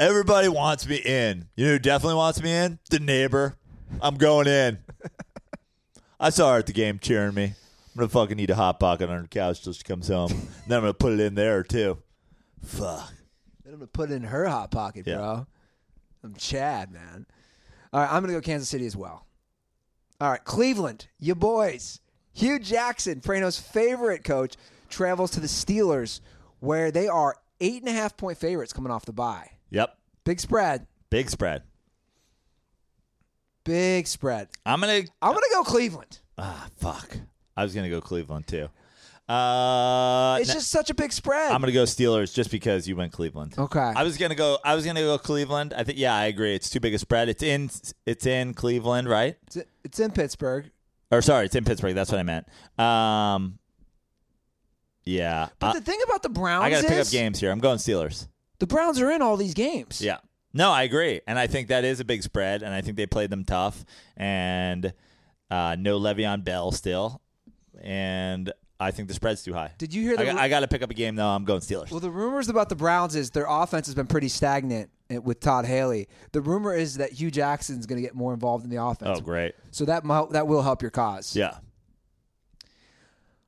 S3: Everybody wants me in. You know who definitely wants me in? The neighbor. I'm going in. I saw her at the game cheering me. I'm gonna fucking eat a hot pocket on her couch till she comes home. and then I'm gonna put it in there too. Fuck.
S2: Then I'm gonna put it in her hot pocket,
S3: Yeah.
S2: bro. I'm Chad, man. All right, I'm gonna go Kansas City as well. All right, Cleveland, you boys. Hue Jackson, Prano's favorite coach, travels to the Steelers, where they are eight and a half point favorites coming off the bye.
S3: Yep.
S2: Big spread.
S3: Big spread.
S2: Big spread.
S3: I'm gonna
S2: I'm gonna go Cleveland.
S3: ah fuck. I was gonna go Cleveland too. Uh
S2: It's just such a big spread.
S3: I'm gonna go Steelers just because you went Cleveland.
S2: okay.
S3: I was gonna go. I was gonna go Cleveland. I think. Yeah, I agree. It's too big a spread. It's in. It's in Cleveland, right?
S2: it's, it's in Pittsburgh.
S3: Or sorry, it's in Pittsburgh. That's what I meant. Um. Yeah,
S2: But
S3: Uh,
S2: the thing about the Browns
S3: I gotta pick up games here. I'm going Steelers.
S2: The Browns are in all these games.
S3: Yeah. No, I agree, and I think that is a big spread, and I think they played them tough, and uh, no Le'Veon Bell still, and I think the spread's too high.
S2: Did you hear the
S3: I, got to pick up a game though. I'm going Steelers.
S2: Well, the rumors about the Browns is their offense has been pretty stagnant uh, with Todd Haley. The rumor is that Hue Jackson's going to get more involved in the offense.
S3: oh, great.
S2: So that mo- that will help your cause.
S3: Yeah.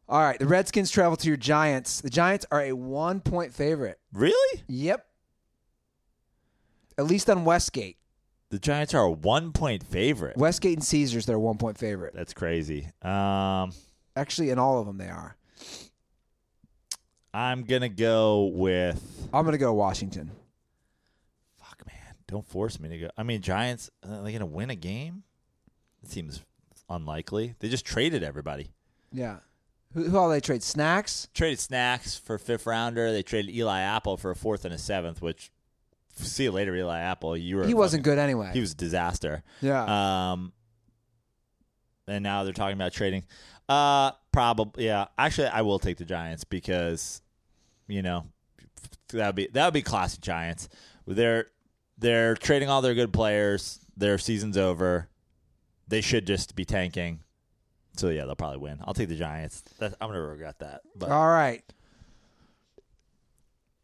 S2: All right, the Redskins travel to your Giants. The Giants are a one point favorite.
S3: Really?
S2: Yep. At least on Westgate.
S3: The Giants are a one point favorite.
S2: Westgate and Caesars, they're a one point favorite.
S3: That's crazy. Um.
S2: Actually, in all of them, they are.
S3: I'm gonna go with.
S2: I'm going to go Washington.
S3: Fuck, man! Don't force me to go. I mean, Giants. Uh, are they gonna win a game? It seems unlikely. They just traded everybody.
S2: Yeah. Who, who all they trade? Snacks?
S3: Traded Snacks for fifth rounder. They traded Eli Apple for a fourth and a seventh. Which, see you later, Eli Apple. You were
S2: He wasn't good anyway.
S3: He was a disaster.
S2: yeah.
S3: Um. And now they're talking about trading. Uh, probably. Yeah. Actually, I will take the Giants because, you know, that would be that would be classic Giants. They're they're trading all their good players. Their season's over. They should just be tanking. So yeah, they'll probably win. I'll take the Giants. That's, I'm gonna regret that. But
S2: All right.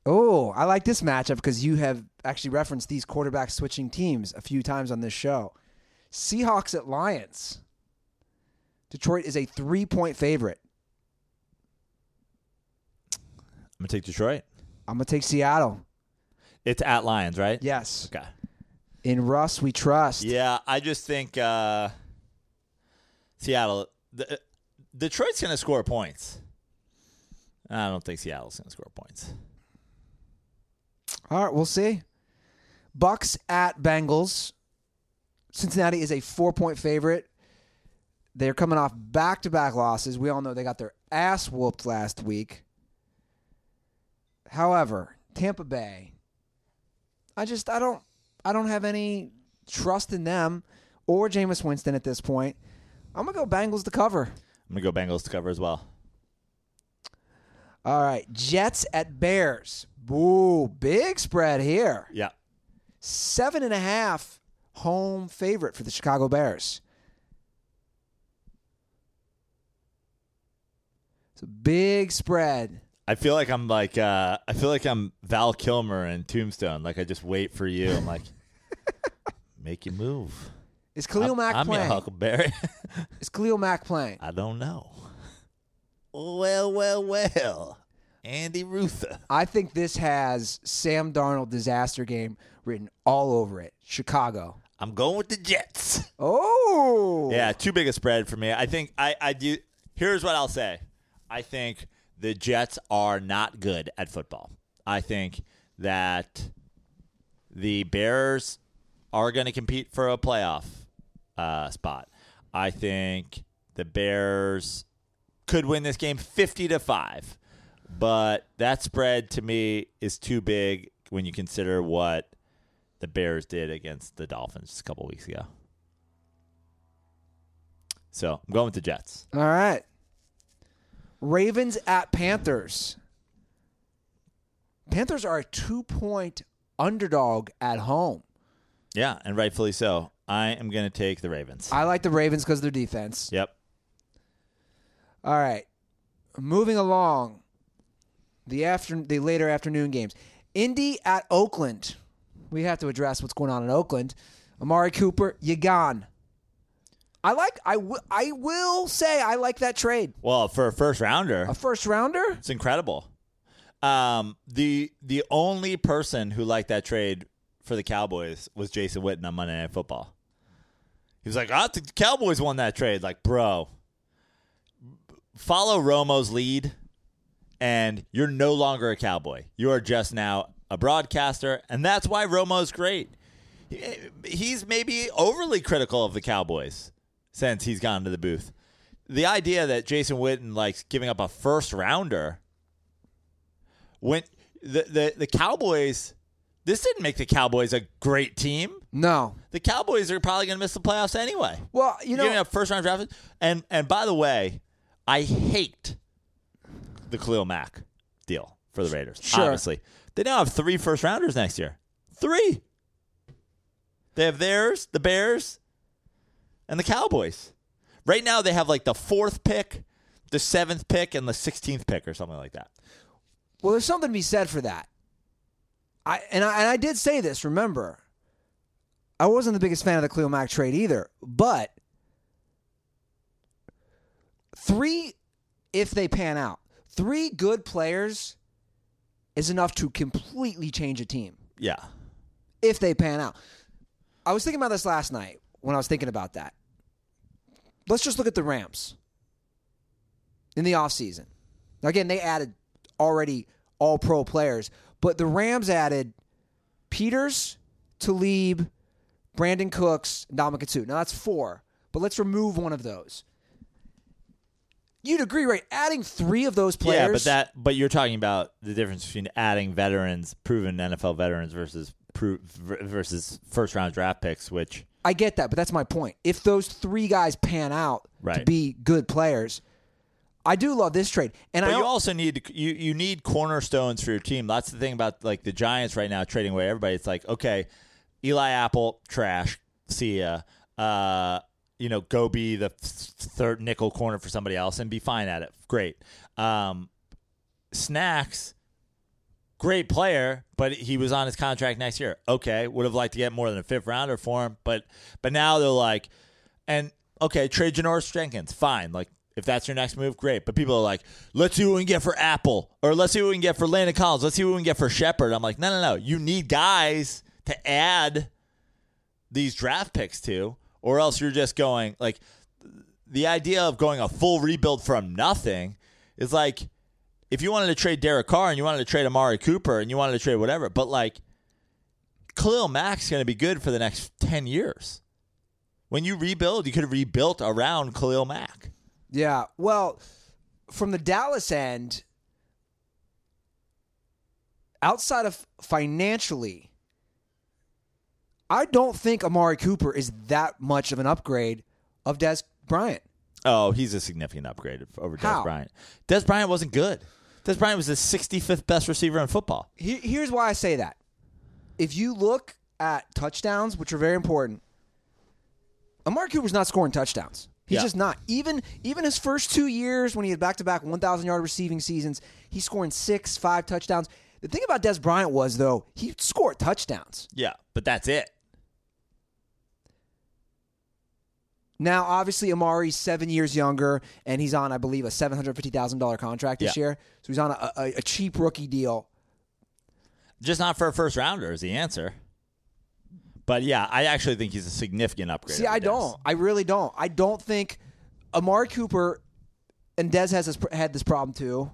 S2: Oh, I like this matchup because you have actually referenced these quarterback switching teams a few times on this show. Seahawks at Lions. Detroit is a three point favorite.
S3: I'm gonna take Detroit.
S2: I'm going to take Seattle.
S3: It's at Lions, right?
S2: Yes.
S3: Okay.
S2: In Russ, we trust.
S3: Yeah, I just think uh, Seattle. The, uh, Detroit's going to score points. I don't think Seattle's going to score points.
S2: All right, we'll see. Bucks at Bengals. Cincinnati is a four point favorite. They're coming off back to back losses. We all know they got their ass whooped last week. However, Tampa Bay, I just I don't I don't have any trust in them or Jameis Winston at this point. I'm gonna go Bengals to cover.
S3: I'm going to go Bengals to cover as well.
S2: All right, Jets at Bears. Boo, big spread here.
S3: Yeah.
S2: Seven and a half home favorite for the Chicago Bears. It's a big spread.
S3: I feel like I'm like uh, I feel like I'm Val Kilmer in Tombstone. Like I just wait for you. I'm like, make you move.
S2: Is Khalil
S3: I'm,
S2: Mack
S3: I'm your
S2: playing?
S3: Huckleberry.
S2: Is Khalil Mack playing?
S3: I don't know. Well, well, well. Andy Ruther.
S2: I think this has Sam Darnold disaster game written all over it. Chicago.
S3: I'm going with the Jets.
S2: Oh.
S3: Yeah, too big a spread for me. I think I, I do. Here's what I'll say. I think the Jets are not good at football. I think that the Bears are going to compete for a playoff uh, spot. I think the Bears could win this game 50 to 5. But that spread to me is too big when you consider what the Bears did against the Dolphins just a couple weeks ago. So I'm going with the Jets.
S2: All right. Ravens at Panthers. Panthers are a two point underdog at home.
S3: Yeah, and rightfully so. I am going to take the Ravens.
S2: I like the Ravens because of their defense.
S3: Yep.
S2: All right. Moving along. The after the later afternoon games. Indy at Oakland. We have to address what's going on in Oakland. Amari Cooper, you gone. I like I wi- I will say I like that trade.
S3: Well, for a first rounder,
S2: A first rounder?
S3: it's incredible. Um, the the only person who liked that trade for the Cowboys was Jason Witten on Monday Night Football. He was like, "I think the Cowboys won that trade." Like, bro, follow Romo's lead, and you're no longer a Cowboy. You are just now a broadcaster, and that's why Romo's great. He's maybe overly critical of the Cowboys since he's gone to the booth. The idea that Jason Witten likes giving up a first rounder when the the, the Cowboys this didn't make the Cowboys a great team.
S2: No.
S3: The Cowboys are probably going to miss the playoffs anyway.
S2: Well, you
S3: You're giving
S2: know,
S3: up first round draft and and by the way, I hate the Khalil Mack deal for the Raiders.
S2: Sure.
S3: Obviously, they now have three first rounders next year. Three. They have theirs, the Bears, and the Cowboys. Right now, they have like the fourth pick, the seventh pick, and the sixteenth pick, or something like that.
S2: well, there's something to be said for that. I and I and I did say this. Remember, I wasn't the biggest fan of the Khalil Mack trade either, but three, if they pan out, three good players is enough to completely change a team
S3: Yeah.
S2: if they pan out. I was thinking about this last night when I was thinking about that. Let's just look at the Rams in the offseason. Now, again, they added already all pro players, but the Rams added Peters, Talib, Brandin Cooks, and Dominic Now, that's four, but let's remove one of those. You'd agree, right? Adding three of those players.
S3: Yeah, but that but you're talking about the difference between adding veterans, proven NFL veterans versus pro, versus first round draft picks, which
S2: I get that, but that's my point. If those three guys pan out to be good players, I do love this trade. And
S3: But
S2: I
S3: you also need you you need cornerstones for your team. That's the thing about like the Giants right now trading away everybody. It's like okay, Eli Apple trash. See ya. Uh, you know, go be the third nickel corner for somebody else and be fine at it. Great. Um, Snacks, great player, but he was on his contract next year. Okay, would have liked to get more than a fifth rounder for him, but but now they're like, and okay, trade Janoris Jenkins, fine. Like if that's your next move, great. But people are like, let's see what we can get for Apple, or let's see what we can get for Landon Collins. Let's see what we can get for Shepard. I'm like, no, no, no. You need guys to add these draft picks to, or else you're just going like the idea of going a full rebuild from nothing is like if you wanted to trade Derek Carr and you wanted to trade Amari Cooper and you wanted to trade whatever, but like Khalil Mack's going to be good for the next 10 years. When you rebuild, you could have rebuilt around Khalil Mack.
S2: Yeah. Well, from the Dallas end, outside of financially, I don't think Amari Cooper is that much of an upgrade of Dez Bryant.
S3: Oh, he's a significant upgrade over Dez
S2: How?
S3: Bryant. Dez Bryant wasn't good. Dez Bryant was the 65th best receiver in football.
S2: Here- Here's why I say that. If you look at touchdowns, which are very important, Amari Cooper's not scoring touchdowns. He's
S3: Yeah.
S2: just not. Even even his first two years when he had back to back 1,000 yard receiving seasons, he's scoring six, five touchdowns. The thing about Dez Bryant was though he scored touchdowns.
S3: Yeah, but that's it.
S2: Now, obviously, Amari's seven years younger, and he's on, I believe, a seven hundred fifty thousand dollar contract this
S3: Yeah.
S2: year. So he's on a, a, a cheap rookie deal.
S3: Just not for a first rounder is the answer. But yeah, I actually think he's a significant upgrade.
S2: See, I
S3: Dez.
S2: don't. I really don't. I don't think Amari Cooper and Dez has this, had this problem too.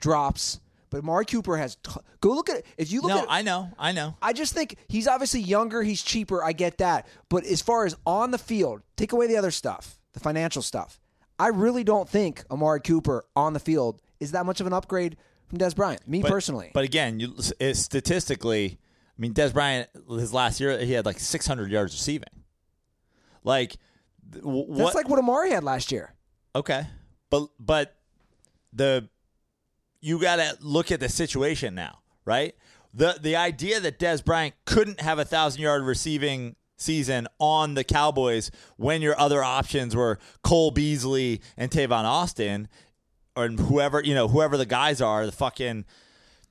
S2: Drops, but Amari Cooper has. T- go look at it. If you look
S3: No,
S2: at,
S3: I know, I know.
S2: I just think he's obviously younger. He's cheaper. I get that. But as far as on the field, take away the other stuff, the financial stuff. I really don't think Amari Cooper on the field is that much of an upgrade from Dez Bryant. Me
S3: But-
S2: personally.
S3: But again, you statistically, I mean, Dez Bryant, his last year, he had like 600 yards receiving. Like, th- w-
S2: That's
S3: what?
S2: like what Amari had last year.
S3: okay, but but the you got to look at the situation now, right? The the idea that Dez Bryant couldn't have a thousand yard receiving season on the Cowboys when your other options were Cole Beasley and Tavon Austin, or whoever you know whoever the guys are, the fucking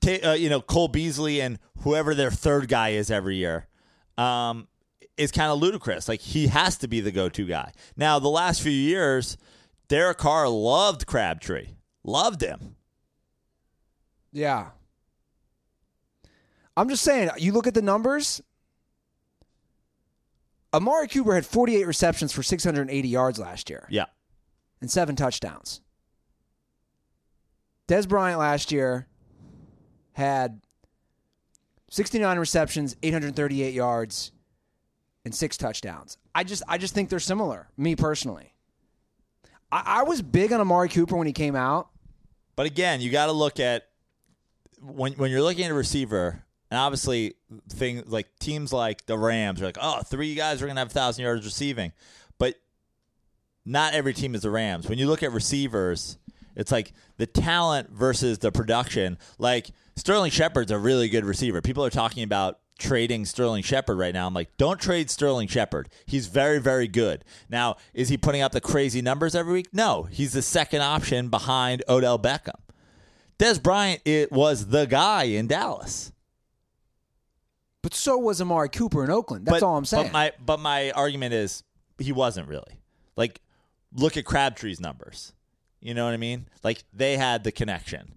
S3: uh, you know Cole Beasley and whoever their third guy is every year. Um, is kind of ludicrous. Like he has to be the go-to guy. Now, the last few years, Derek Carr loved Crabtree, loved him.
S2: Yeah. I'm just saying, you look at the numbers. Amari Cooper had 48 receptions for 680 yards last year
S3: Yeah,
S2: and seven touchdowns. Dez Bryant last year had 69 receptions, 838 yards, and six touchdowns. I just, I just think they're similar. Me personally, I, I was big on Amari Cooper when he came out.
S3: but again, you got to look at when when you're looking at a receiver, and obviously things like teams like the Rams are like, oh, three guys are gonna have thousand yards receiving, but not every team is the Rams. When you look at receivers, it's like the talent versus the production. Like Sterling Shepard's a really good receiver. People are talking about trading Sterling Shepard right now. I'm like, don't trade Sterling Shepard. He's very, very good. Now, is he putting up the crazy numbers every week? No. He's the second option behind Odell Beckham. Dez Bryant it was the guy in Dallas.
S2: But so was Amari Cooper in Oakland. That's
S3: but,
S2: all I'm saying.
S3: But my but my argument is he wasn't really. Like look at Crabtree's numbers. You know what I mean? Like they had the connection.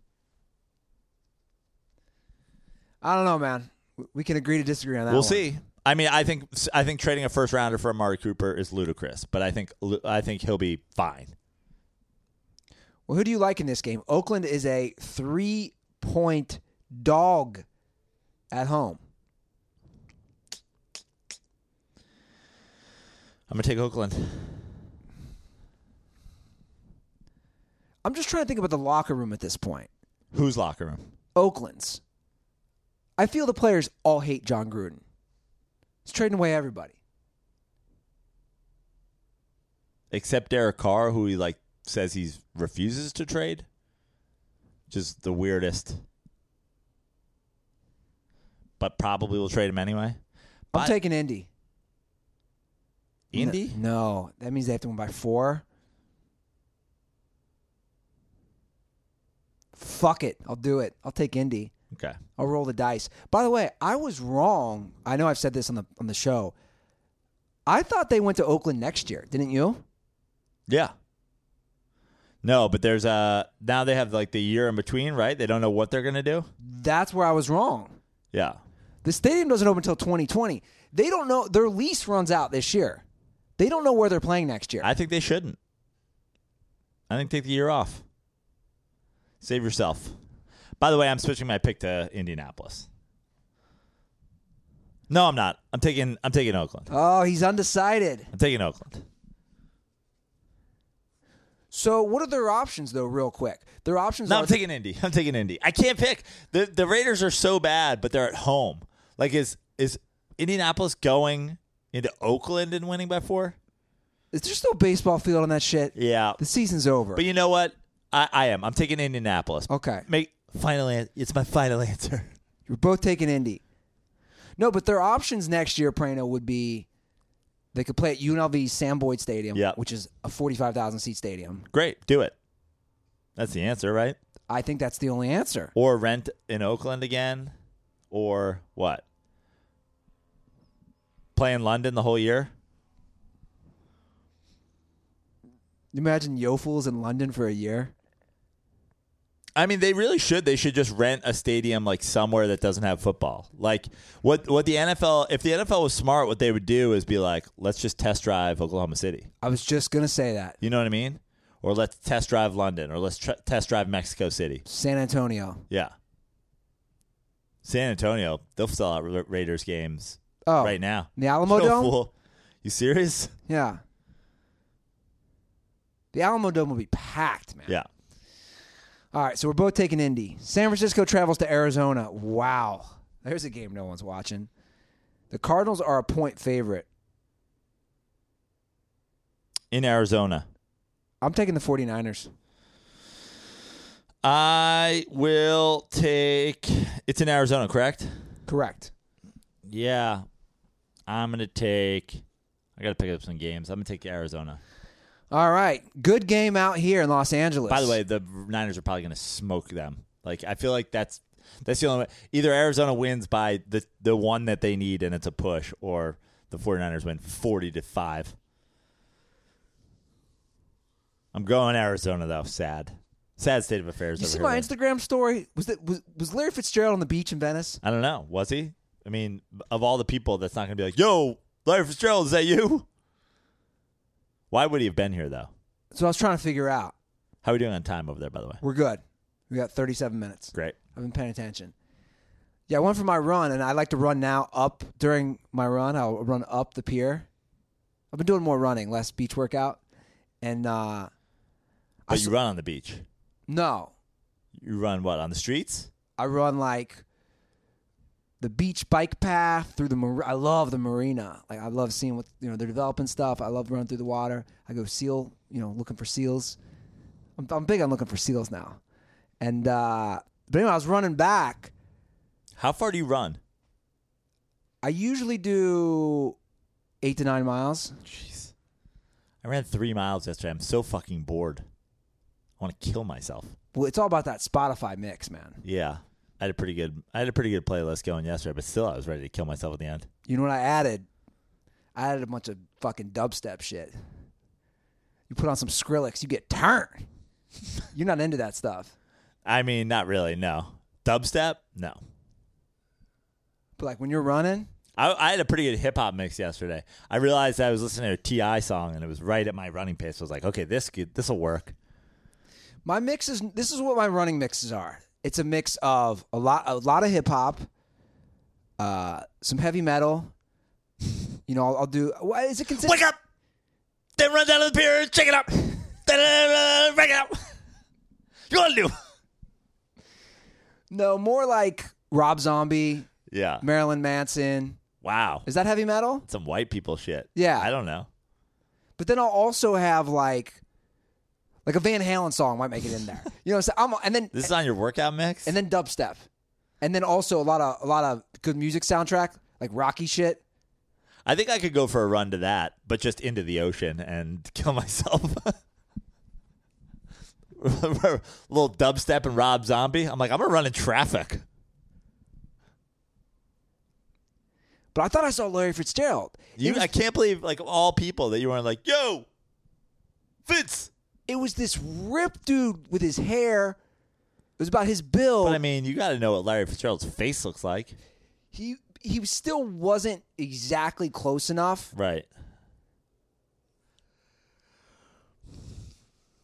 S2: I don't know, man. We can agree to disagree on that.
S3: we'll
S2: one.
S3: see. I mean, I think I think trading a first rounder for Amari Cooper is ludicrous, but I think I think he'll be fine.
S2: Well, who do you like in this game? Oakland is a three point dog at home.
S3: I'm gonna take Oakland.
S2: I'm just trying to think about the locker room at this point.
S3: Whose locker room?
S2: Oakland's. I feel the players all hate Jon Gruden. He's trading away everybody.
S3: Except Derek Carr, who he like says he refuses to trade. Just the weirdest. But probably will trade him anyway.
S2: I'm taking Indy.
S3: Indy?
S2: No, that means they have to win by four. Fuck it. I'll do it. I'll take Indy.
S3: Okay.
S2: I'll roll the dice. By the way, I was wrong. I know I've said this on the on the show. I thought they went to Oakland next year, didn't you?
S3: Yeah. No, but there's a now they have like the year in between, right? They don't know what they're gonna do.
S2: That's where I was wrong.
S3: Yeah.
S2: The stadium doesn't open until 2020. They don't know their lease runs out this year. They don't know where they're playing next year.
S3: I think they shouldn't. I think take the year off. Save yourself. By the way, I'm switching my pick to Indianapolis. No, I'm not. I'm taking I'm taking Oakland.
S2: oh, he's undecided.
S3: I'm taking Oakland.
S2: So, what are their options though, real quick? Their options
S3: No,
S2: are
S3: I'm taking Indy. I'm taking Indy. I can't pick. The the Raiders are so bad, but they're at home. Like is is Indianapolis going into Oakland and winning by four?
S2: Is there still a baseball field on that shit?
S3: Yeah.
S2: The season's over.
S3: But you know what? I, I am. I'm taking Indianapolis.
S2: okay.
S3: Make finally it's my final answer.
S2: You're both taking Indy. No, but their options next year, Prano, would be They could play at UNLV Sam Boyd Stadium,
S3: Yeah.
S2: which is a 45,000 seat stadium.
S3: Great, do it. That's the answer, right?
S2: I think that's the only answer.
S3: Or rent in Oakland again, or what? Play in London the whole year.
S2: Imagine Yofels in London for a year.
S3: I mean, they really should. They should just rent a stadium like somewhere that doesn't have football. Like what what the NFL, if the NFL was smart, what they would do is be like, let's just test drive Oklahoma City.
S2: I was just going to say that.
S3: You know what I mean? Or let's test drive London, or let's tr- test drive Mexico City.
S2: San Antonio.
S3: Yeah. San Antonio, they'll sell out Ra- Raiders games
S2: Oh,
S3: right now.
S2: The Alamo Dome?
S3: fool. You serious?
S2: Yeah. The Alamo Dome will be packed, man.
S3: Yeah.
S2: All right, so we're both taking Indy. San Francisco travels to Arizona. Wow. There's a game no one's watching. The Cardinals are a point favorite.
S3: In Arizona.
S2: I'm taking the 49ers.
S3: I will take it's in Arizona, correct?
S2: Correct.
S3: Yeah. I'm gonna take I gotta pick up some games. I'm gonna take Arizona.
S2: All right. Good game out here in Los Angeles.
S3: By the way, the Niners are probably gonna smoke them. Like I feel like that's that's the only way either Arizona wins by the the one that they need and it's a push, or the 49ers win forty to five. I'm going Arizona though. Sad. Sad state of affairs.
S2: you
S3: over
S2: see my
S3: though.
S2: Instagram story? Was that was, was Larry Fitzgerald on the beach in Venice?
S3: I don't know. Was he? I mean, of all the people, that's not going to be like, "Yo, Larry Fitzgerald, is that you?" Why would he have been here though?
S2: So I was trying to figure out.
S3: How are we doing on time over there, by the way?
S2: We're good. We got 37 minutes.
S3: Great.
S2: I've been paying attention. Yeah, I went for my run, and I like to run now up during my run. I'll run up the pier. I've been doing more running, less beach workout. And uh, I
S3: But you
S2: s-
S3: run on the beach.
S2: no,
S3: You run what on the streets?
S2: I run like the beach bike path through the. Mar- I love the marina. Like I love seeing what you know they're developing stuff. I love running through the water. I go seal, you know, looking for seals. I'm, I'm big on looking for seals now. And uh, but anyway, I was running back.
S3: How far do you run?
S2: I usually do eight to nine miles.
S3: Jeez. I ran three miles yesterday. I'm so fucking bored. I want to kill myself.
S2: Well, it's all about that Spotify mix, man.
S3: Yeah. I had a pretty good I had a pretty good playlist going yesterday, but still I was ready to kill myself at the end.
S2: You know what I added? I added a bunch of fucking dubstep shit. You put on some Skrillex, you get turned. You're not into that stuff.
S3: I mean, not really, no. Dubstep? No.
S2: But like when you're running,
S3: I, I had a pretty good hip hop mix yesterday. I realized I was listening to a T.I. song and it was right at my running pace. I was like, okay, this this will work.
S2: my mix is this is what my running mixes are. It's a mix of a lot a lot of hip hop, uh, some heavy metal. You know, I'll, I'll do. What is it consistent?
S3: Wake up! Then run down to the pier, check it up. Then break it up. You want to do?
S2: No, more like Rob Zombie,
S3: Yeah.
S2: Marilyn Manson.
S3: Wow.
S2: Is that heavy metal?
S3: Some white people shit.
S2: Yeah.
S3: I don't know.
S2: But then I'll also have like, like a Van Halen song might make it in there. You know, so I'm and then
S3: This is on your workout mix?
S2: and then dubstep, and then also a lot of a lot of good music soundtrack like Rocky shit.
S3: I think I could go for a run to that, but just into the ocean and kill myself. little dubstep and Rob Zombie. I'm like, I'm gonna run in traffic.
S2: But I thought I saw Larry Fitzgerald.
S3: You,
S2: was-
S3: I can't believe like all people that you weren't like, yo, Fitz.
S2: It was this ripped dude with his hair. It was about his build.
S3: But I mean, you got to know what Larry Fitzgerald's face looks like,
S2: he he still wasn't exactly close enough.
S3: right?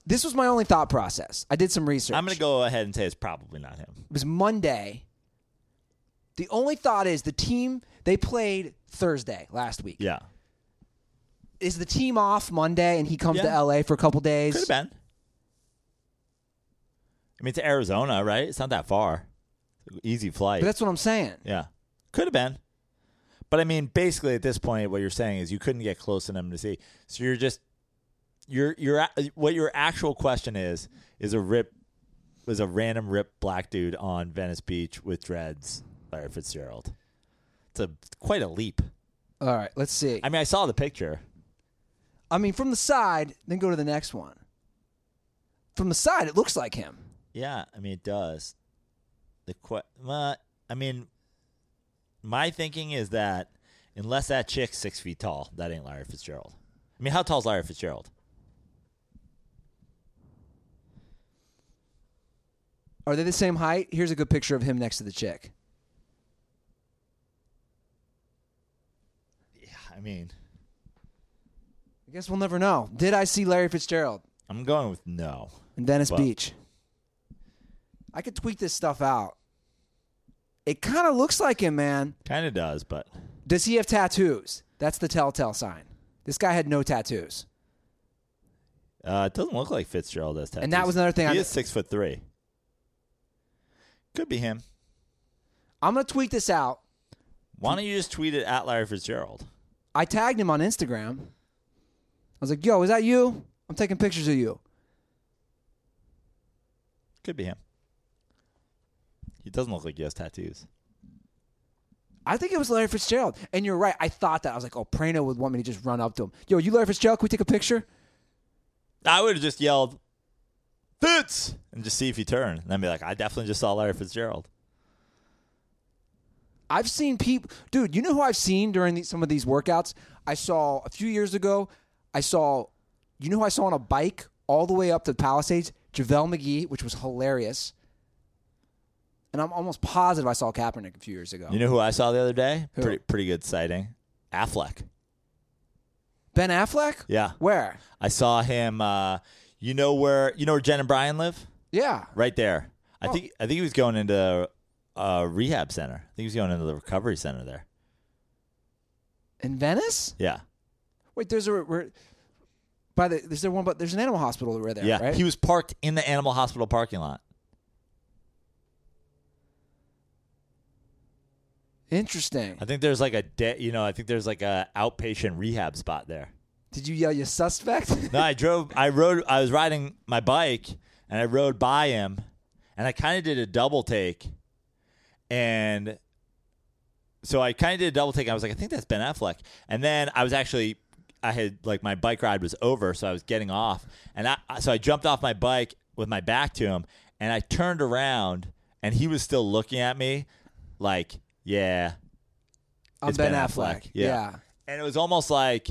S2: This was my only thought process. I did some research.
S3: I'm gonna go ahead and say it's probably not him.
S2: It was Monday. The only thought is the team they played Thursday last week.
S3: Yeah,
S2: Is the team off Monday and he comes
S3: Yeah.
S2: to LA for a couple days?
S3: could have been. I mean, it's Arizona, right? It's not that far. Easy flight.
S2: But that's what I'm saying.
S3: Yeah, could have been. But I mean, basically, at this point, what you're saying is you couldn't get close enough to see. So you're just your your a- what your actual question is is a rip was a random rip black dude on Venice Beach with dreads, Larry Fitzgerald. It's a quite a leap.
S2: All right, let's see.
S3: I mean, I saw the picture.
S2: I mean, from the side, then go to the next one. From the side, it looks like him.
S3: Yeah, I mean it does. The que- uh, I mean, my thinking is that unless that chick's six feet tall, that ain't Larry Fitzgerald. I mean, how tall is Larry Fitzgerald?
S2: Are they the same height? Here's a good picture of him next to the chick.
S3: Yeah, I mean,
S2: I guess we'll never know. Did I see Larry Fitzgerald
S3: I'm going with no.
S2: in Venice
S3: Well-
S2: Beach? I could tweak this stuff out. It kind of looks like him, man.
S3: Kind of does, but
S2: Does he have tattoos? That's the telltale sign. This guy had no tattoos.
S3: uh, it doesn't look like Fitzgerald has tattoos.
S2: And that was another thing
S3: He
S2: I-
S3: is six foot three. Could be him.
S2: I'm going to tweak this out.
S3: Why don't you just tweet it at Larry Fitzgerald?
S2: I tagged him on Instagram. I was like, yo, is that you? I'm taking pictures of you.
S3: Could be him. He doesn't look like he has tattoos.
S2: I think it was Larry Fitzgerald. And you're right. I thought that. I was like, oh, Prano would want me to just run up to him. Yo, you Larry Fitzgerald? Can we take a picture?
S3: I would have just yelled, Fitz! And just see if he turned. And I'd be like, I definitely just saw Larry Fitzgerald.
S2: I've seen people, dude. You know who I've seen during these, some of these workouts? I saw a few years ago. I saw, you know who I saw on a bike all the way up to the Palisades? JaVale McGee, which was hilarious. And I'm almost positive I saw Kaepernick a few years ago.
S3: You know who I saw the other day?
S2: Who?
S3: Pretty, pretty good sighting. Affleck.
S2: ben Affleck?
S3: Yeah.
S2: Where?
S3: I saw him. Uh, you know where? You know where Jen and Brian live?
S2: Yeah.
S3: Right there. I
S2: Oh.
S3: think. I think he was going into a rehab center. I think he was going into the recovery center there.
S2: In Venice?
S3: Yeah.
S2: Wait, there's a we're, by the is there one but there's an animal hospital right there,
S3: yeah.
S2: right?
S3: He was parked in the animal hospital parking lot.
S2: Interesting.
S3: I think there's like a de- you know, I think there's like a outpatient rehab spot there.
S2: Did you yell your suspect?
S3: No, I drove. I rode. I was riding my bike, and I rode by him, and I kind of did a double take, and so I kind of did a double take. I was like, I think that's Ben Affleck, and then I was actually, I had like my bike ride was over, so I was getting off, and I so I jumped off my bike with my back to him, and I turned around, and he was still looking at me, like, yeah,
S2: I'm Ben,
S3: Ben
S2: Affleck.
S3: Affleck, yeah.
S2: yeah.
S3: and it was almost like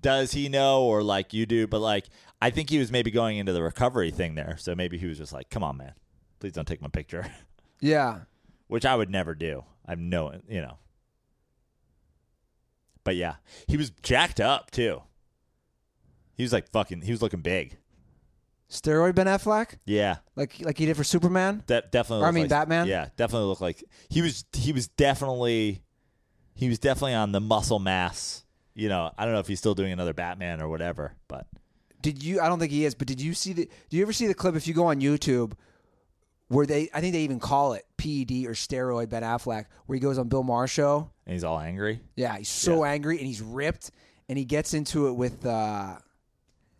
S3: does he know or like you do but like i think he was maybe going into the recovery thing there so maybe he was just like come on man please don't take my picture
S2: Yeah.
S3: which i would never do i'm no you know but yeah he was jacked up too he was like fucking he was looking big
S2: Steroid Ben Affleck?
S3: yeah
S2: Like like he did for Superman?
S3: that definitely
S2: Or I
S3: looked
S2: mean
S3: like-
S2: Batman?
S3: yeah definitely looked like he was he was definitely he was definitely on the muscle mass you know i don't know if he's still doing another batman or whatever but
S2: Did you I don't think he is, but did you see the do you ever see the clip if you go on YouTube where they I think they even call it PED or steroid Ben Affleck, where he goes on Bill Maher show?
S3: And he's all angry
S2: Yeah, he's so angry and he's ripped and he gets into it with uh,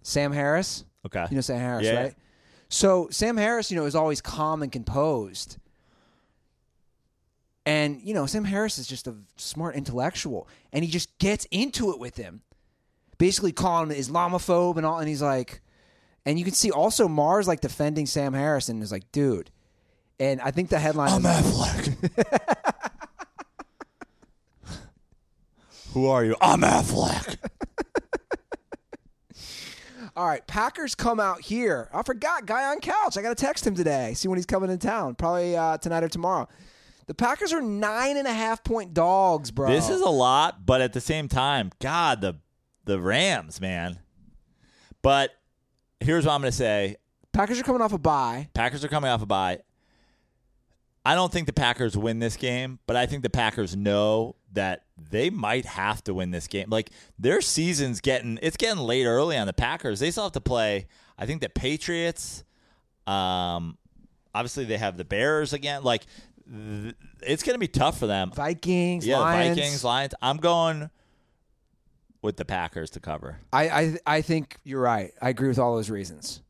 S2: Sam Harris.
S3: okay
S2: You know Sam Harris,
S3: Yeah.
S2: right? So Sam Harris, you know, is always calm and composed. And, you know, Sam Harris is just a smart intellectual. And he just gets into it with him. Basically calling him Islamophobe and all and he's like and you can see also Maher's like defending Sam Harris and is like, dude. And I think the headline is,
S3: Affleck. Who are you? I'm Affleck.
S2: All right, Packers come out here. I forgot, guy on couch. I got to text him today. See when he's coming in town. Probably uh, tonight or tomorrow. The Packers are nine and a half point dogs, bro.
S3: This is a lot, but at the same time, God, the the Rams, man. But here's what I'm going to say:
S2: Packers are coming off a bye.
S3: Packers are coming off a bye. I don't think the Packers win this game, but I think the Packers know that they might have to win this game. Like their season's getting it's getting late early on the Packers. They still have to play. I think the Patriots. Um, obviously they have the Bears again. Like th- it's going to be tough for them.
S2: Vikings,
S3: yeah,
S2: Lions.
S3: Vikings, Lions. I'm going with the Packers to cover.
S2: I, I I think you're right. I agree with all those reasons.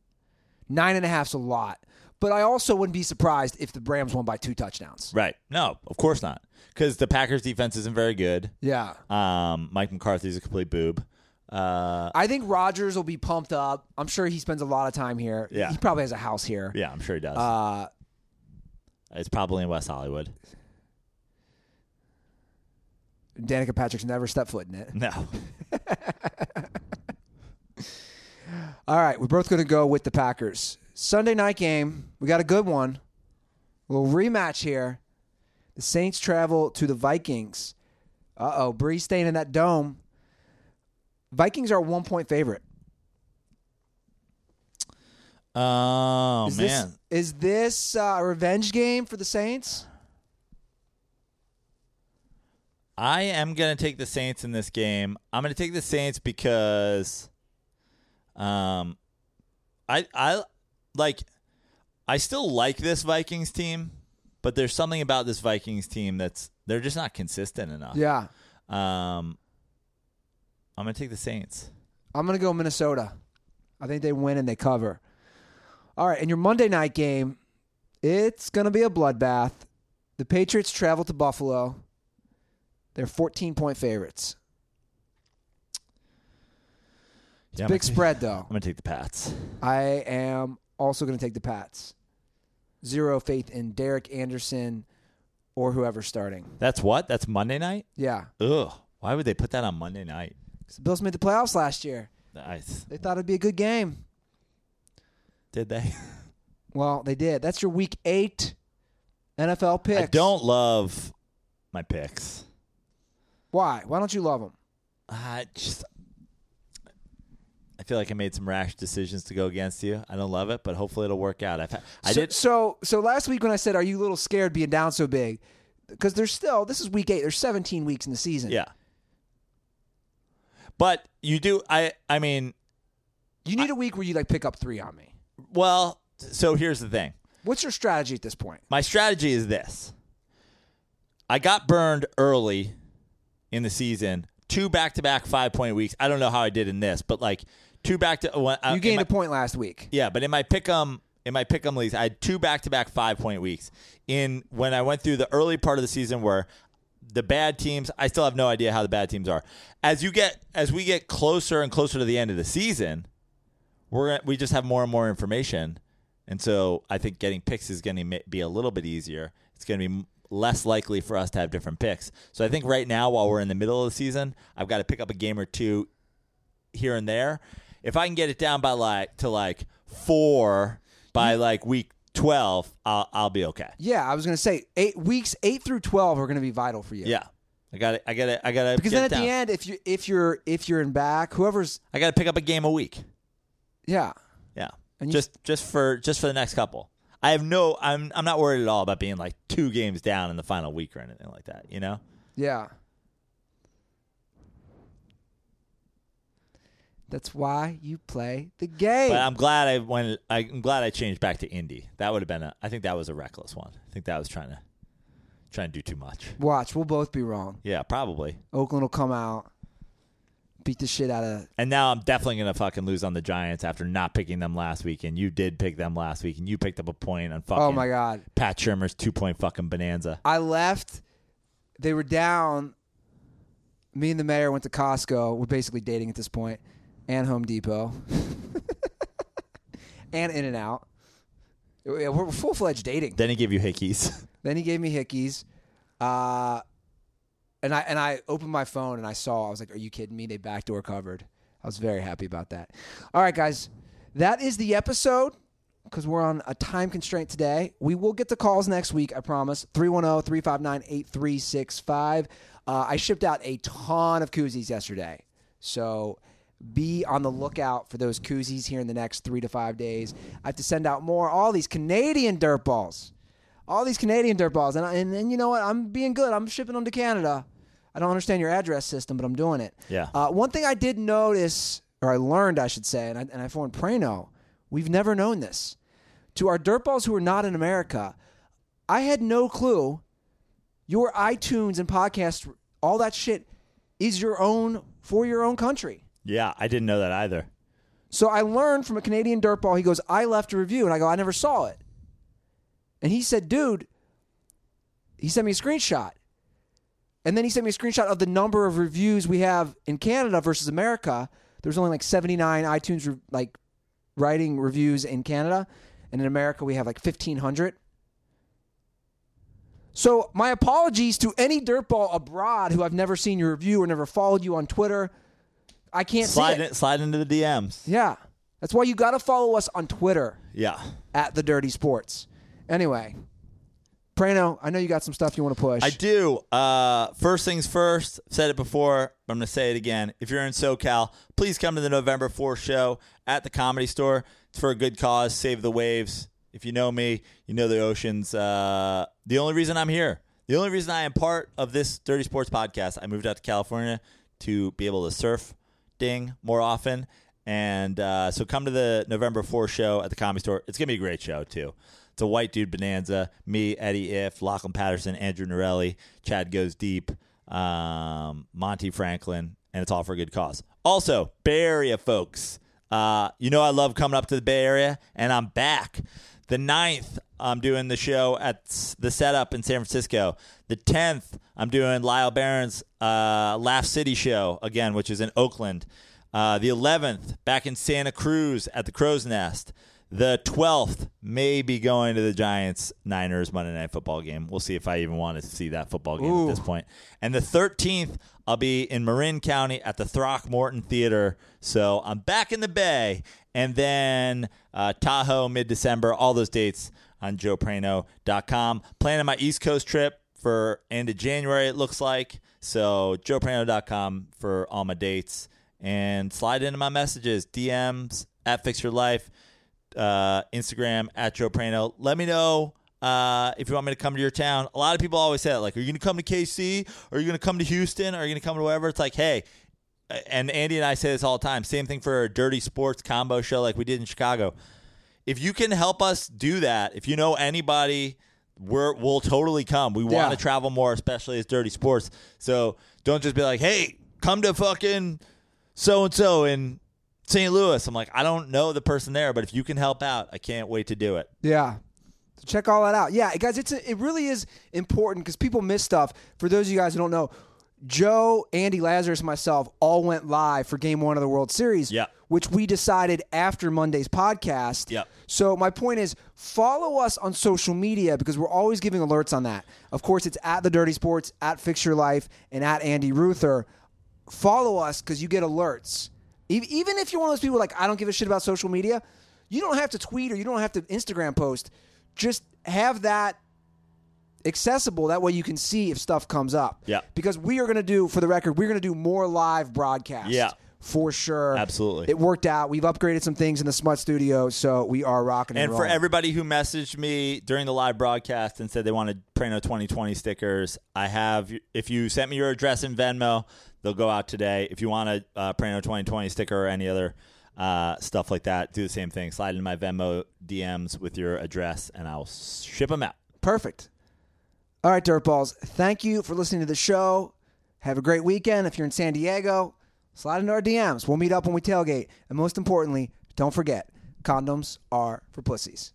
S2: Nine and a half's a lot, But I also wouldn't be surprised if the Rams won by two touchdowns.
S3: Right. No, of course not. Because the Packers defense isn't very good.
S2: Yeah.
S3: Um, Mike McCarthy's a complete boob. Uh,
S2: I think Rodgers will be pumped up. I'm sure he spends a lot of time here.
S3: Yeah.
S2: He probably has a house here.
S3: yeah, I'm sure he does.
S2: Uh,
S3: it's probably in West Hollywood.
S2: Danica Patrick's never stepped foot in it.
S3: No.
S2: All right, we're both going to go with the Packers. Sunday night game. We got a good one. A little rematch here. The Saints travel to the Vikings. Uh oh, Brees staying in that dome. Vikings are a one point favorite.
S3: Oh
S2: Is
S3: man.
S2: this is this uh, a revenge game for the Saints?
S3: I am going to take the Saints in this game. I'm going to take the Saints because um I I like I still like this Vikings team, but there's something about this Vikings team that's they're just not consistent enough.
S2: Yeah,
S3: Um I'm going to take the Saints.
S2: I'm going to go Minnesota. I think they win and they cover. All right, and your Monday night game, it's going to be a bloodbath. The Patriots travel to Buffalo. They're 14 point favorites.
S3: Yeah, I'm
S2: Big
S3: gonna take-
S2: spread, though.
S3: I'm going to take the Pats.
S2: I am also going to take the Pats. Zero faith in Derek Anderson or whoever's starting.
S3: That's what? That's Monday night?
S2: Yeah.
S3: Ugh. Why would they put that on Monday night?
S2: 'Cause the Bills made the playoffs last year.
S3: Nice.
S2: They thought it'd be a good game.
S3: did they?
S2: Well, they did. That's your week eight NFL picks.
S3: I don't love my picks.
S2: Why? Why don't you love them?
S3: I just I feel like I made some rash decisions to go against you. I don't love it, but hopefully it'll work out. I've, I
S2: so,
S3: did.
S2: So, so last week when I said, "Are you a little scared being down so big?" Because there's still this is week eight. There's 17 weeks in the season.
S3: Yeah. But you do. I. I mean,
S2: You need a week where you like pick up three on me.
S3: well. So here's the thing.
S2: What's your strategy at this point?
S3: My strategy is this. I got burned early in the season. Two back-to-back five-point weeks. I don't know how I did in this, but like two back to. When, uh,
S2: You gained
S3: my-
S2: a point last week.
S3: Yeah, but in my pick'em in my pick'em leagues, I had two back-to-back five-point weeks. In when I went through the early part of the season where the bad teams, I still have no idea how the bad teams are. As you get as we get closer and closer to the end of the season, we're gonna, we just have more and more information, and so I think getting picks is going to be a little bit easier. It's going to be less likely for us to have different picks. So I think right now, while we're in the middle of the season, I've got to pick up a game or two here and there. If I can get it down by like to like four by like week twelve, I'll I'll be okay.
S2: Yeah, I was gonna say eight weeks eight through twelve are gonna be vital for you.
S3: Yeah, I got it. I got it. I got to
S2: Because then at the end, if you if you're if you're in back, whoever's
S3: I got to pick up a game a week.
S2: yeah,
S3: Yeah,
S2: And you-
S3: just just for just for the next couple. I have no. I'm I'm not worried at all about being like two games down in the final week or anything like that. You know.
S2: yeah. That's why you play the game.
S3: But I'm glad I went. I'm glad I changed back to Indy. That would have been a. I think that was a reckless one. I think that was trying to trying to do too much.
S2: Watch, we'll both be wrong.
S3: Yeah, probably.
S2: Oakland will come out, beat the shit out of.
S3: And now I'm definitely gonna fucking lose on the Giants after not picking them last week. And you did pick them last week, and you picked up a point on oh fucking.
S2: Oh my god!
S3: Pat Shurmur's two point fucking bonanza.
S2: I left. They were down. Me and the mayor went to Costco. We're basically dating at this point, and Home Depot, and In and Out. Yeah, We're full fledged dating.
S3: Then he gave you hickeys.
S2: Then he gave me hickeys, uh, and I and I opened my phone and I saw. I was like, "Are you kidding me?" They backdoor covered. I was very happy about that. All right, guys, that is the episode because we're on a time constraint today. We will get the calls next week, I promise. oh, 310 359 8365. Uh, I shipped out a ton of koozies yesterday. So be on the lookout for those koozies here in the next three to five days. I have to send out more. All these Canadian dirt balls. All these Canadian dirt balls. And, I- and, and you know what? I'm being good. I'm shipping them to Canada. I don't understand your address system, but I'm doing it.
S3: Yeah.
S2: Uh, one thing I did notice, or I learned, I should say, and I, and I informed Prano, we've never known this. To our dirt balls who are not in America, I had no clue your iTunes and podcast, all that shit, is your own for your own country.
S3: Yeah, I didn't know that either.
S2: So I learned from a Canadian dirtball. He goes, "I left a review," and I go, "I never saw it." And he said, dude, he sent me a screenshot. And then he sent me a screenshot of the number of reviews we have in Canada versus America. There's only like 79 iTunes re- like writing reviews in Canada, and in America we have like 1500. So my apologies to any dirtball abroad who I've never seen your review or never followed you on Twitter. I can't
S3: Slide
S2: see it.
S3: in, slide into the DMs.
S2: Yeah, that's why you got to follow us on Twitter
S3: Yeah.
S2: at the Dirty Sports. Anyway, Prano, I know you got some stuff you want to push.
S3: I do. Uh, first things first. Said it before. But I'm going to say it again. If you're in SoCal, please come to the November 4th show at the Comedy Store. It's for a good cause. Save the waves. If you know me, you know the oceans. Uh, the only reason I'm here, the only reason I am part of this Dirty Sports podcast, I moved out to California to be able to surf ding more often. And uh, so come to the November 4th show at the Comedy Store. It's going to be a great show, too. It's a white dude bonanza. Me, Eddie Ifft, Lachlan Patterson, Andrew Norelli, Chad Goes Deep, um, Monty Franklin, and it's all for a good cause. Also, Bay Area folks, uh, you know I love coming up to the Bay Area, and I'm back. The 9th, I'm doing the show at the setup in San Francisco. The 10th, I'm doing Lyle Barron's uh, Laugh City show again, which is in Oakland. Uh, the 11th, back in Santa Cruz at the Crow's Nest. The 12th, may be going to the Giants Niners Monday Night Football game. We'll see if I even want to see that football game
S2: Ooh.
S3: at this point. And the 13th, I'll be in Marin County at the Throckmorton Theater. So I'm back in the Bay. And then uh, Tahoe mid December, all those dates on joeprano.com. Planning my East Coast trip for end of January, it looks like. So joeprano.com for all my dates. And slide into my messages, DMs at Fix Your Life, uh, Instagram at Joe Prano. Let me know uh, if you want me to come to your town. A lot of people always say that, like, are you going to come to KC? Are you going to come to Houston? Are you going to come to wherever? It's like, hey, and Andy and I say this all the time. Same thing for a dirty sports combo show like we did in Chicago. If you can help us do that, if you know anybody, we're, we'll totally come. We want to travel more, especially as dirty sports. So don't just be like, hey, come to fucking so and so in St. Louis. I'm like, I don't know the person there, but if you can help out, I can't wait to do it.
S2: Yeah. So check all that out. Yeah, guys, it's a, it really is important because people miss stuff. For those of you guys who don't know, Joe, Andy Lazarus, and myself all went live for Game One of the World Series.
S3: Yeah.
S2: Which we decided after Monday's podcast.
S3: Yep.
S2: So my point is, follow us on social media because we're always giving alerts on that. Of course, it's at the Dirty Sports, at Fix Your Life, and at Andy Ruther. Follow us because you get alerts. Even if you're one of those people like I don't give a shit about social media, you don't have to tweet or you don't have to Instagram post. Just have that accessible. That way you can see if stuff comes up.
S3: Yeah.
S2: Because we are going to do, for the record, we're going to do more live broadcasts.
S3: Yeah.
S2: For sure.
S3: Absolutely.
S2: It worked out. We've upgraded some things in the Smut Studio, so we are rocking and,
S3: And for
S2: rolling.
S3: everybody who messaged me during the live broadcast and said they wanted Prano 2020 stickers, I have. If you sent me your address in Venmo, they'll go out today. If you want a uh, Prano 2020 sticker or any other uh, stuff like that, do the same thing. Slide into my Venmo DMs with your address, and I'll ship them out.
S2: Perfect. All right, Dirtballs. Thank you for listening to the show. Have a great weekend. If you're in San Diego, slide into our DMs. We'll meet up when we tailgate. And most importantly, don't forget, condoms are for pussies.